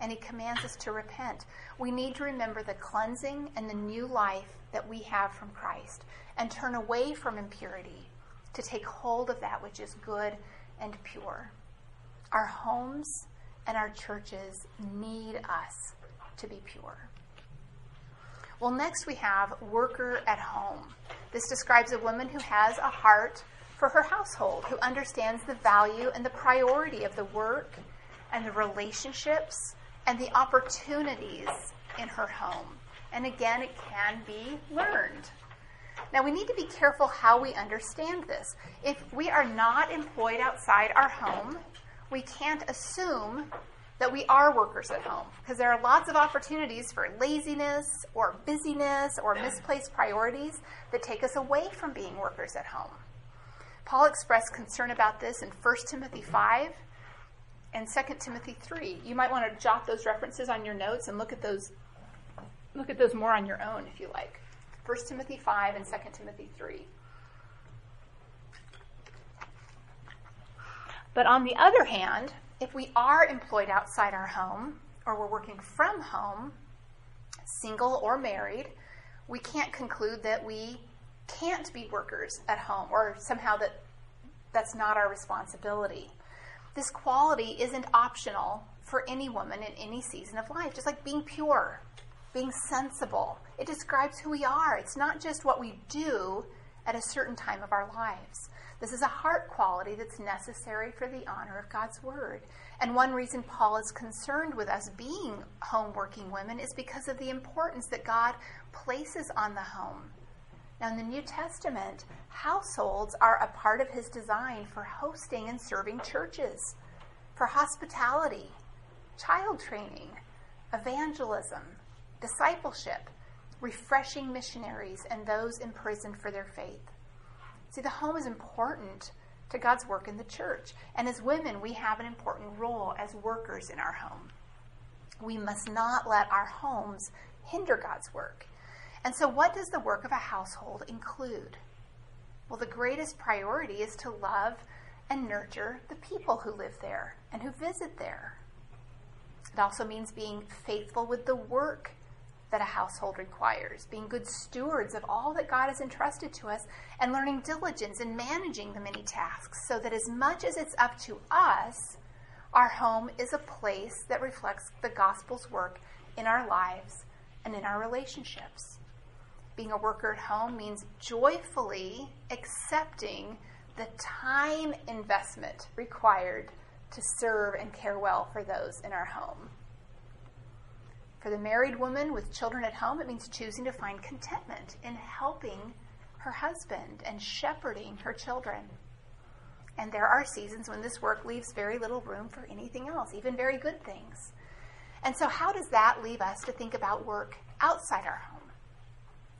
Speaker 1: and He commands us to repent. We need to remember the cleansing and the new life that we have from Christ and turn away from impurity to take hold of that which is good and pure. Our homes and our churches need us to be pure. Well, next we have worker at home. This describes a woman who has a heart for her household, who understands the value and the priority of the work and the relationships and the opportunities in her home. And again, it can be learned. Now, we need to be careful how we understand this. If we are not employed outside our home, we can't assume that we are workers at home because there are lots of opportunities for laziness or busyness or misplaced priorities that take us away from being workers at home. Paul expressed concern about this in 1 Timothy 5 and 2 Timothy 3. You might want to jot those references on your notes and look at those look at those more on your own if you like. 1 Timothy 5 and 2 Timothy 3. But on the other hand, if we are employed outside our home or we're working from home, single or married, we can't conclude that we can't be workers at home or somehow that that's not our responsibility. This quality isn't optional for any woman in any season of life, just like being pure, being sensible. It describes who we are. It's not just what we do at a certain time of our lives. This is a heart quality that's necessary for the honor of God's word. And one reason Paul is concerned with us being home working women is because of the importance that God places on the home. Now, in the New Testament, households are a part of his design for hosting and serving churches, for hospitality, child training, evangelism, discipleship, refreshing missionaries, and those imprisoned for their faith. See, the home is important to God's work in the church. And as women, we have an important role as workers in our home. We must not let our homes hinder God's work. And so, what does the work of a household include? Well, the greatest priority is to love and nurture the people who live there and who visit there. It also means being faithful with the work that a household requires, being good stewards of all that God has entrusted to us, and learning diligence in managing the many tasks so that as much as it's up to us, our home is a place that reflects the gospel's work in our lives and in our relationships. Being a worker at home means joyfully accepting the time investment required to serve and care well for those in our home. For the married woman with children at home, it means choosing to find contentment in helping her husband and shepherding her children. And there are seasons when this work leaves very little room for anything else, even very good things. And so, how does that leave us to think about work outside our home?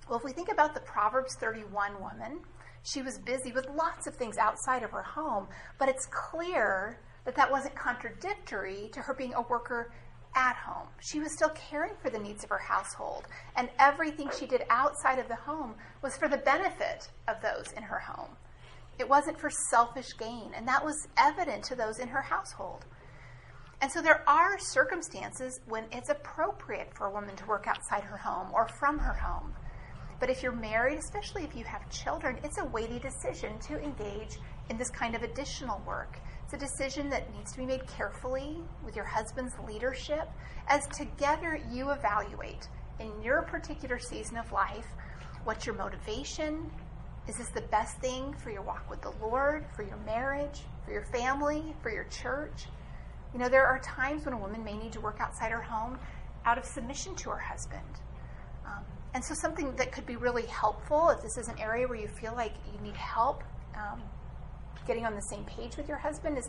Speaker 1: Well, if we think about the Proverbs 31 woman, she was busy with lots of things outside of her home, but it's clear that that wasn't contradictory to her being a worker at home. She was still caring for the needs of her household, and everything she did outside of the home was for the benefit of those in her home. It wasn't for selfish gain, and that was evident to those in her household. And so there are circumstances when it's appropriate for a woman to work outside her home or from her home. But if you're married, especially if you have children, it's a weighty decision to engage in this kind of additional work. It's a decision that needs to be made carefully with your husband's leadership as together you evaluate in your particular season of life what's your motivation? Is this the best thing for your walk with the Lord, for your marriage, for your family, for your church? You know, there are times when a woman may need to work outside her home out of submission to her husband. And so, something that could be really helpful if this is an area where you feel like you need help um, getting on the same page with your husband is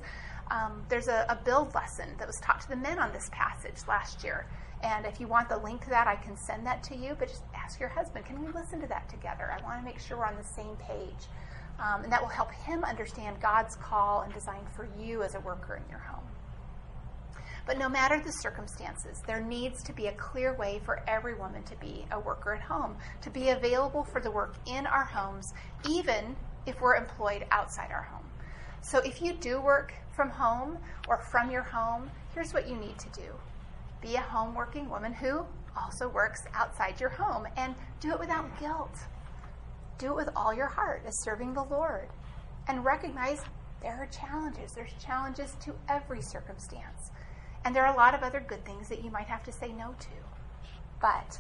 Speaker 1: um, there's a, a, build lesson that was taught to the men on this passage last year. And if you want the link to that, I can send that to you. But just ask your husband, can we listen to that together? I want to make sure we're on the same page. Um, and that will help him understand God's call and design for you as a worker in your home. But no matter the circumstances, there needs to be a clear way for every woman to be a worker at home, to be available for the work in our homes, even if we're employed outside our home. So if you do work from home or from your home, here's what you need to do be a home working woman who also works outside your home and do it without guilt. Do it with all your heart as serving the Lord. And recognize there are challenges. There's challenges to every circumstance. And there are a lot of other good things that you might have to say no to. But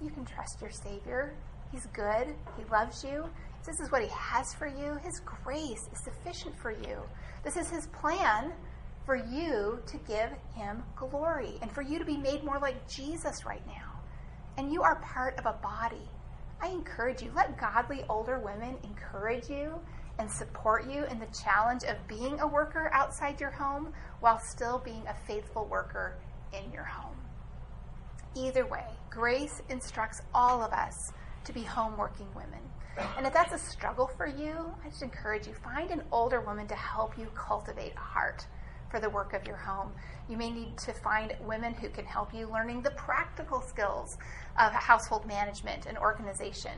Speaker 1: you can trust your Savior He's good. He loves you. This is what He has for you. His grace is sufficient for you. This is His plan for you to give Him glory and for you to be made more like Jesus right now. And you are part of a body. I encourage you, let godly older women encourage you and support you in the challenge of being a worker outside your home while still being a faithful worker in your home. Either way, grace instructs all of us to be home working women. And if that's a struggle for you, I just encourage you find an older woman to help you cultivate a heart for the work of your home. You may need to find women who can help you learning the practical skills of household management and organization.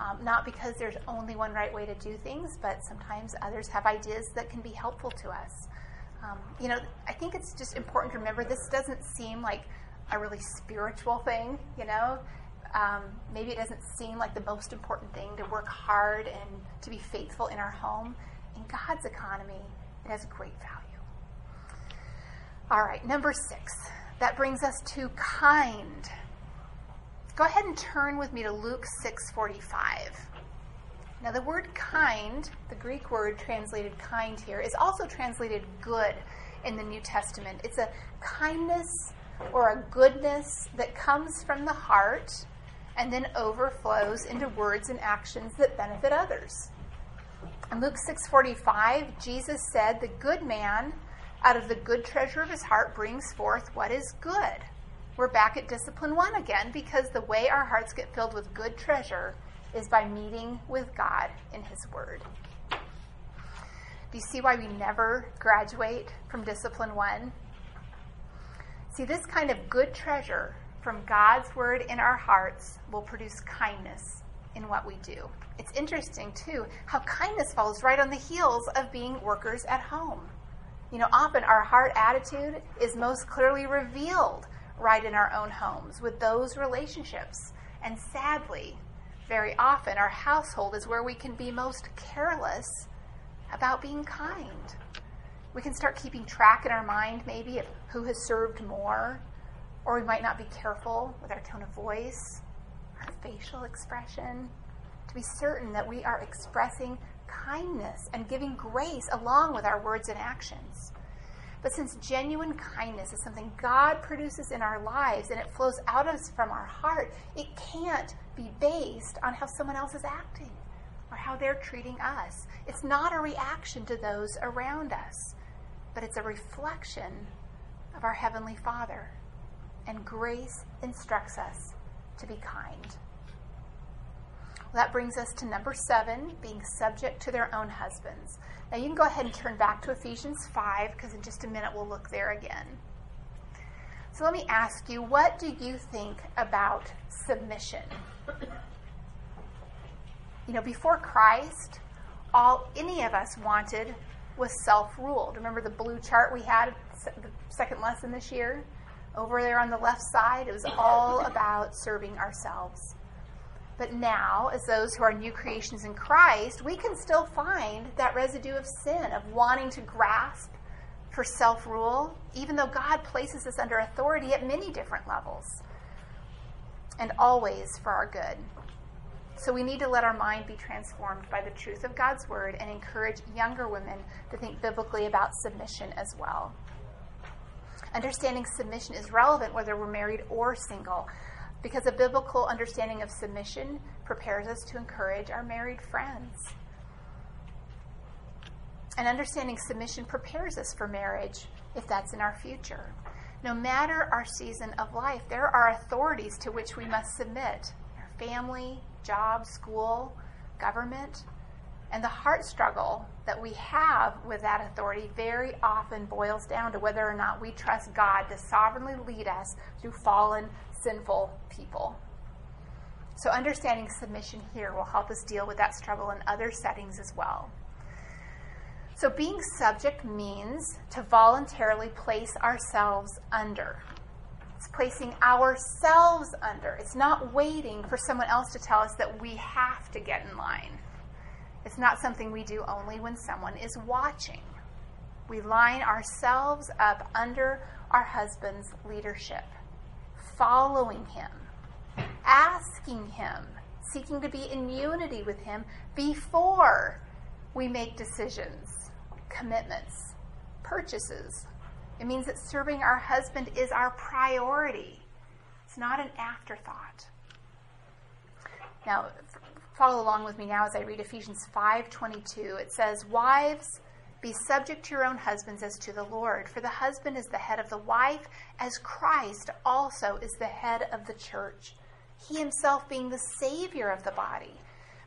Speaker 1: Um, not because there's only one right way to do things, but sometimes others have ideas that can be helpful to us. Um, you know, I think it's just important to remember this doesn't seem like a really spiritual thing, you know. Um, maybe it doesn't seem like the most important thing to work hard and to be faithful in our home. In God's economy, it has great value. All right, number six. That brings us to kind. Go ahead and turn with me to Luke 6:45. Now the word kind, the Greek word translated kind here, is also translated good in the New Testament. It's a kindness or a goodness that comes from the heart and then overflows into words and actions that benefit others. In Luke 6:45, Jesus said, "The good man out of the good treasure of his heart brings forth what is good. We're back at discipline one again because the way our hearts get filled with good treasure is by meeting with God in his word. Do you see why we never graduate from discipline one? See, this kind of good treasure from God's word in our hearts will produce kindness in what we do. It's interesting, too, how kindness follows right on the heels of being workers at home. You know, often our heart attitude is most clearly revealed right in our own homes with those relationships. And sadly, very often our household is where we can be most careless about being kind. We can start keeping track in our mind, maybe, of who has served more, or we might not be careful with our tone of voice, our facial expression, to be certain that we are expressing kindness and giving grace along with our words and actions. But since genuine kindness is something God produces in our lives and it flows out of us from our heart, it can't be based on how someone else is acting or how they're treating us. It's not a reaction to those around us, but it's a reflection of our Heavenly Father. And grace instructs us to be kind. That brings us to number seven being subject to their own husbands. Now you can go ahead and turn back to Ephesians 5 because in just a minute we'll look there again. So let me ask you, what do you think about submission? You know, before Christ, all any of us wanted was self rule. Remember the blue chart we had the second lesson this year? Over there on the left side, it was all about serving ourselves. But now, as those who are new creations in Christ, we can still find that residue of sin, of wanting to grasp for self rule, even though God places us under authority at many different levels, and always for our good. So we need to let our mind be transformed by the truth of God's word and encourage younger women to think biblically about submission as well. Understanding submission is relevant whether we're married or single because a biblical understanding of submission prepares us to encourage our married friends. And understanding submission prepares us for marriage if that's in our future. No matter our season of life, there are authorities to which we must submit our family, job, school, government. And the heart struggle that we have with that authority very often boils down to whether or not we trust God to sovereignly lead us through fallen sinful people. So, understanding submission here will help us deal with that struggle in other settings as well. So, being subject means to voluntarily place ourselves under. It's placing ourselves under. It's not waiting for someone else to tell us that we have to get in line. It's not something we do only when someone is watching. We line ourselves up under our husband's leadership following him, asking him, seeking to be in unity with Him before we make decisions, commitments, purchases. It means that serving our husband is our priority. It's not an afterthought. Now, follow along with me now as I read Ephesians 5:22. It says, "Wives, be subject to your own husbands as to the Lord, for the husband is the head of the wife, as Christ also is the head of the church, he himself being the savior of the body."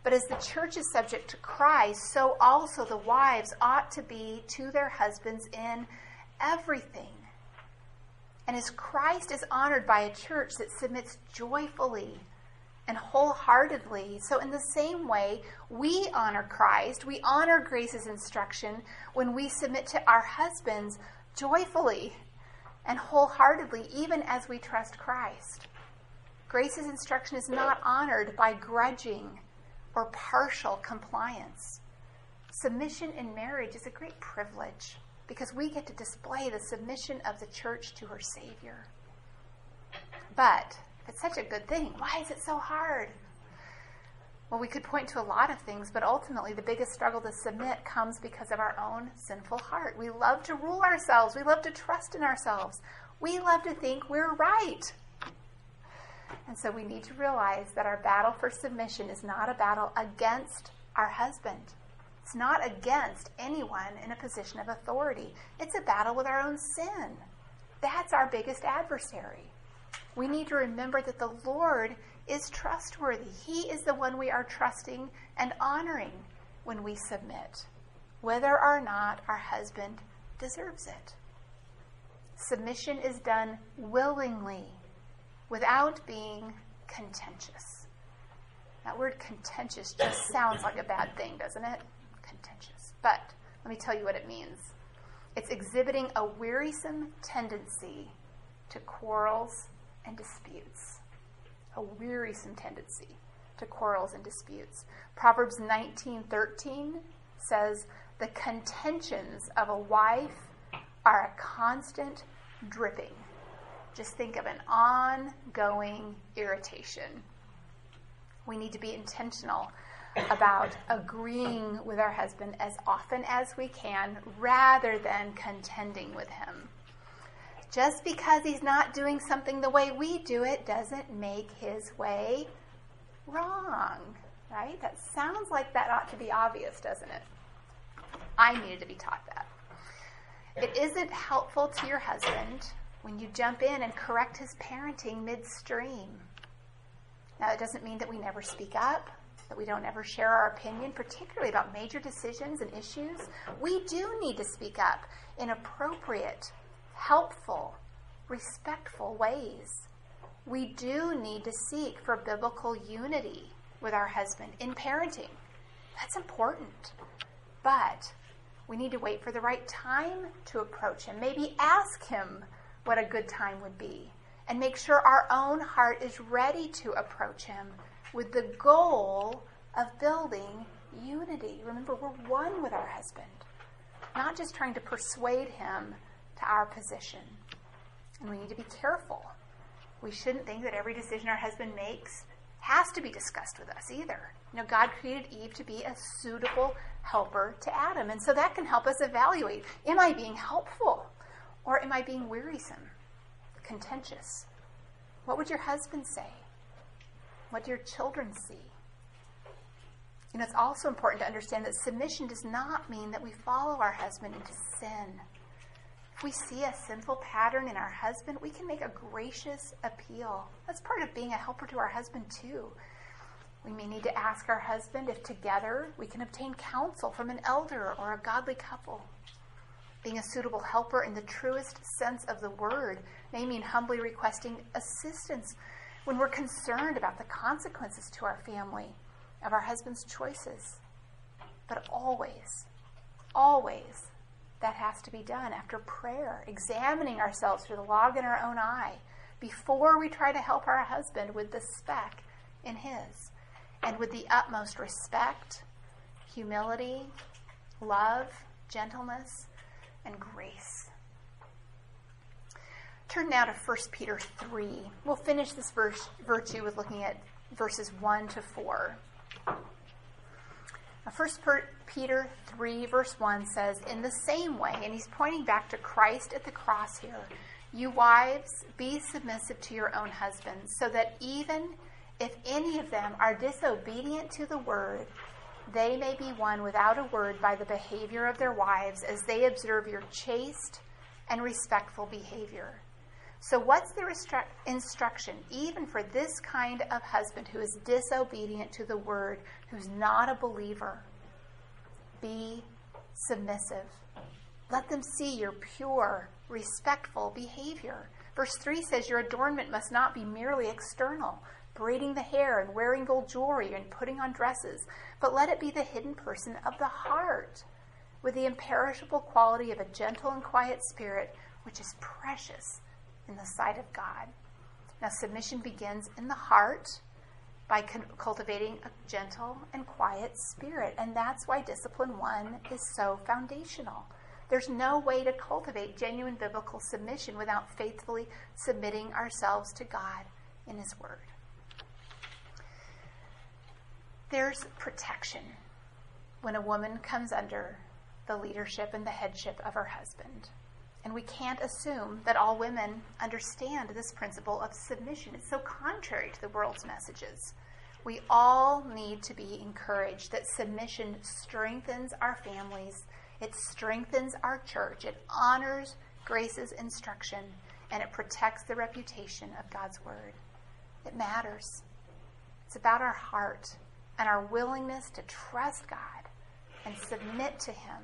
Speaker 1: But as the church is subject to Christ, so also the wives ought to be to their husbands in everything. And as Christ is honored by a church that submits joyfully and wholeheartedly. So, in the same way, we honor Christ, we honor Grace's instruction when we submit to our husbands joyfully and wholeheartedly, even as we trust Christ. Grace's instruction is not honored by grudging or partial compliance. Submission in marriage is a great privilege because we get to display the submission of the church to her Savior. But it's such a good thing. Why is it so hard? Well, we could point to a lot of things, but ultimately the biggest struggle to submit comes because of our own sinful heart. We love to rule ourselves, we love to trust in ourselves, we love to think we're right. And so we need to realize that our battle for submission is not a battle against our husband. It's not against anyone in a position of authority. It's a battle with our own sin. That's our biggest adversary we need to remember that the Lord is trustworthy. He is the one we are trusting and honoring when we submit, whether or not our husband deserves it. Submission is done willingly without being contentious. That word contentious just sounds like a bad thing, doesn't it? Contentious. But let me tell you what it means it's exhibiting a wearisome tendency to quarrels and disputes, a wearisome tendency to quarrels and disputes. Proverbs 19:13 says, "The contentions of a wife are a constant dripping." Just think of an ongoing irritation. We need to be intentional about agreeing with our husband as often as we can rather than contending with him. Just because he's not doing something the way we do it doesn't make his way wrong, right? That sounds like that ought to be obvious, doesn't it? I needed to be taught that. It isn't helpful to your husband when you jump in and correct his parenting midstream. Now, it doesn't mean that we never speak up, that we don't ever share our opinion, particularly about major decisions and issues. We do need to speak up in appropriate helpful, respectful ways. We do need to seek for biblical unity with our husband in parenting. That's important. But we need to wait for the right time to approach him. Maybe ask him what a good time would be. And make sure our own heart is ready to approach him with the goal of building unity. Remember, we're one with our husband, not just trying to persuade him our position. And we need to be careful. We shouldn't think that every decision our husband makes has to be discussed with us either. You know, God created Eve to be a suitable helper to Adam. And so that can help us evaluate am I being helpful or am I being wearisome, contentious? What would your husband say? What do your children see? You know, it's also important to understand that submission does not mean that we follow our husband into sin we see a sinful pattern in our husband, we can make a gracious appeal. That's part of being a helper to our husband, too. We may need to ask our husband if together we can obtain counsel from an elder or a godly couple. Being a suitable helper in the truest sense of the word may mean humbly requesting assistance when we're concerned about the consequences to our family of our husband's choices. But always, always that has to be done after prayer, examining ourselves through the log in our own eye before we try to help our husband with the speck in his. And with the utmost respect, humility, love, gentleness, and grace. Turn now to 1 Peter 3. We'll finish this verse, virtue with looking at verses 1 to 4. Uh, First Peter 3, verse 1 says, In the same way, and he's pointing back to Christ at the cross here, you wives, be submissive to your own husbands, so that even if any of them are disobedient to the word, they may be won without a word by the behavior of their wives as they observe your chaste and respectful behavior. So, what's the restru- instruction, even for this kind of husband who is disobedient to the word, who's not a believer? Be submissive. Let them see your pure, respectful behavior. Verse 3 says, Your adornment must not be merely external, braiding the hair and wearing gold jewelry and putting on dresses, but let it be the hidden person of the heart, with the imperishable quality of a gentle and quiet spirit, which is precious in the sight of God. Now, submission begins in the heart by cultivating a gentle and quiet spirit. And that's why discipline one is so foundational. There's no way to cultivate genuine biblical submission without faithfully submitting ourselves to God in His Word. There's protection when a woman comes under the leadership and the headship of her husband. And we can't assume that all women understand this principle of submission. It's so contrary to the world's messages. We all need to be encouraged that submission strengthens our families, it strengthens our church, it honors Grace's instruction, and it protects the reputation of God's Word. It matters. It's about our heart and our willingness to trust God and submit to Him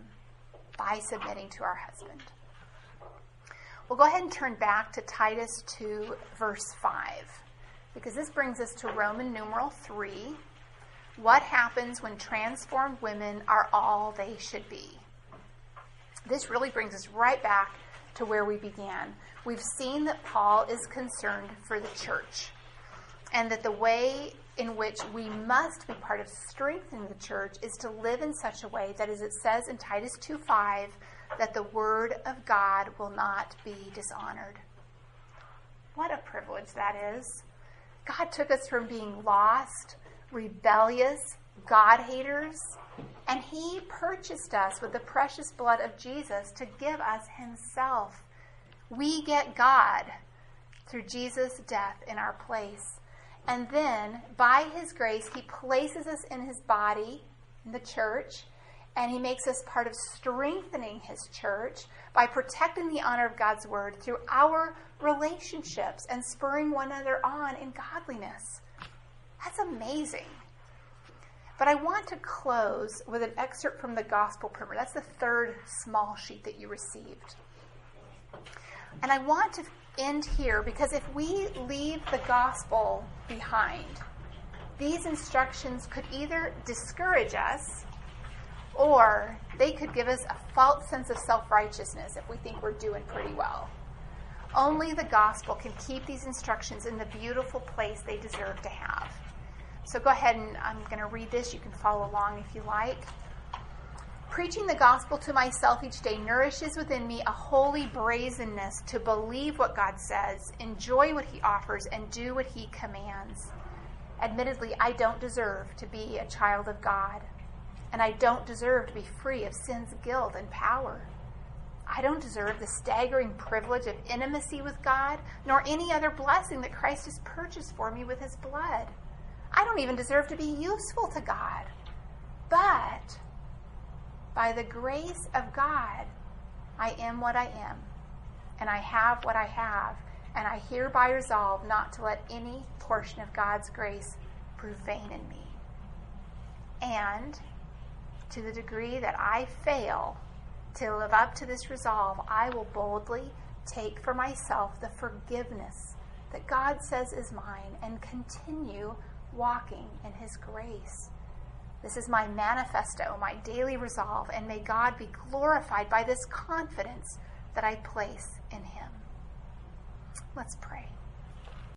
Speaker 1: by submitting to our husband. We'll go ahead and turn back to Titus 2, verse 5, because this brings us to Roman numeral 3. What happens when transformed women are all they should be? This really brings us right back to where we began. We've seen that Paul is concerned for the church and that the way in which we must be part of strengthening the church is to live in such a way that, as it says in Titus 2 5, that the word of God will not be dishonored. What a privilege that is. God took us from being lost, rebellious, God haters, and He purchased us with the precious blood of Jesus to give us Himself. We get God through Jesus' death in our place. And then, by His grace, He places us in His body, in the church, and he makes us part of strengthening his church by protecting the honor of God's word through our relationships and spurring one another on in godliness. That's amazing. But I want to close with an excerpt from the Gospel Primer. That's the third small sheet that you received. And I want to end here because if we leave the gospel behind, these instructions could either discourage us or they could give us a false sense of self righteousness if we think we're doing pretty well. Only the gospel can keep these instructions in the beautiful place they deserve to have. So go ahead and I'm going to read this. You can follow along if you like. Preaching the gospel to myself each day nourishes within me a holy brazenness to believe what God says, enjoy what He offers, and do what He commands. Admittedly, I don't deserve to be a child of God and I don't deserve to be free of sin's guilt and power. I don't deserve the staggering privilege of intimacy with God, nor any other blessing that Christ has purchased for me with his blood. I don't even deserve to be useful to God. But by the grace of God, I am what I am, and I have what I have, and I hereby resolve not to let any portion of God's grace prove vain in me. And to the degree that I fail to live up to this resolve, I will boldly take for myself the forgiveness that God says is mine and continue walking in His grace. This is my manifesto, my daily resolve, and may God be glorified by this confidence that I place in Him. Let's pray.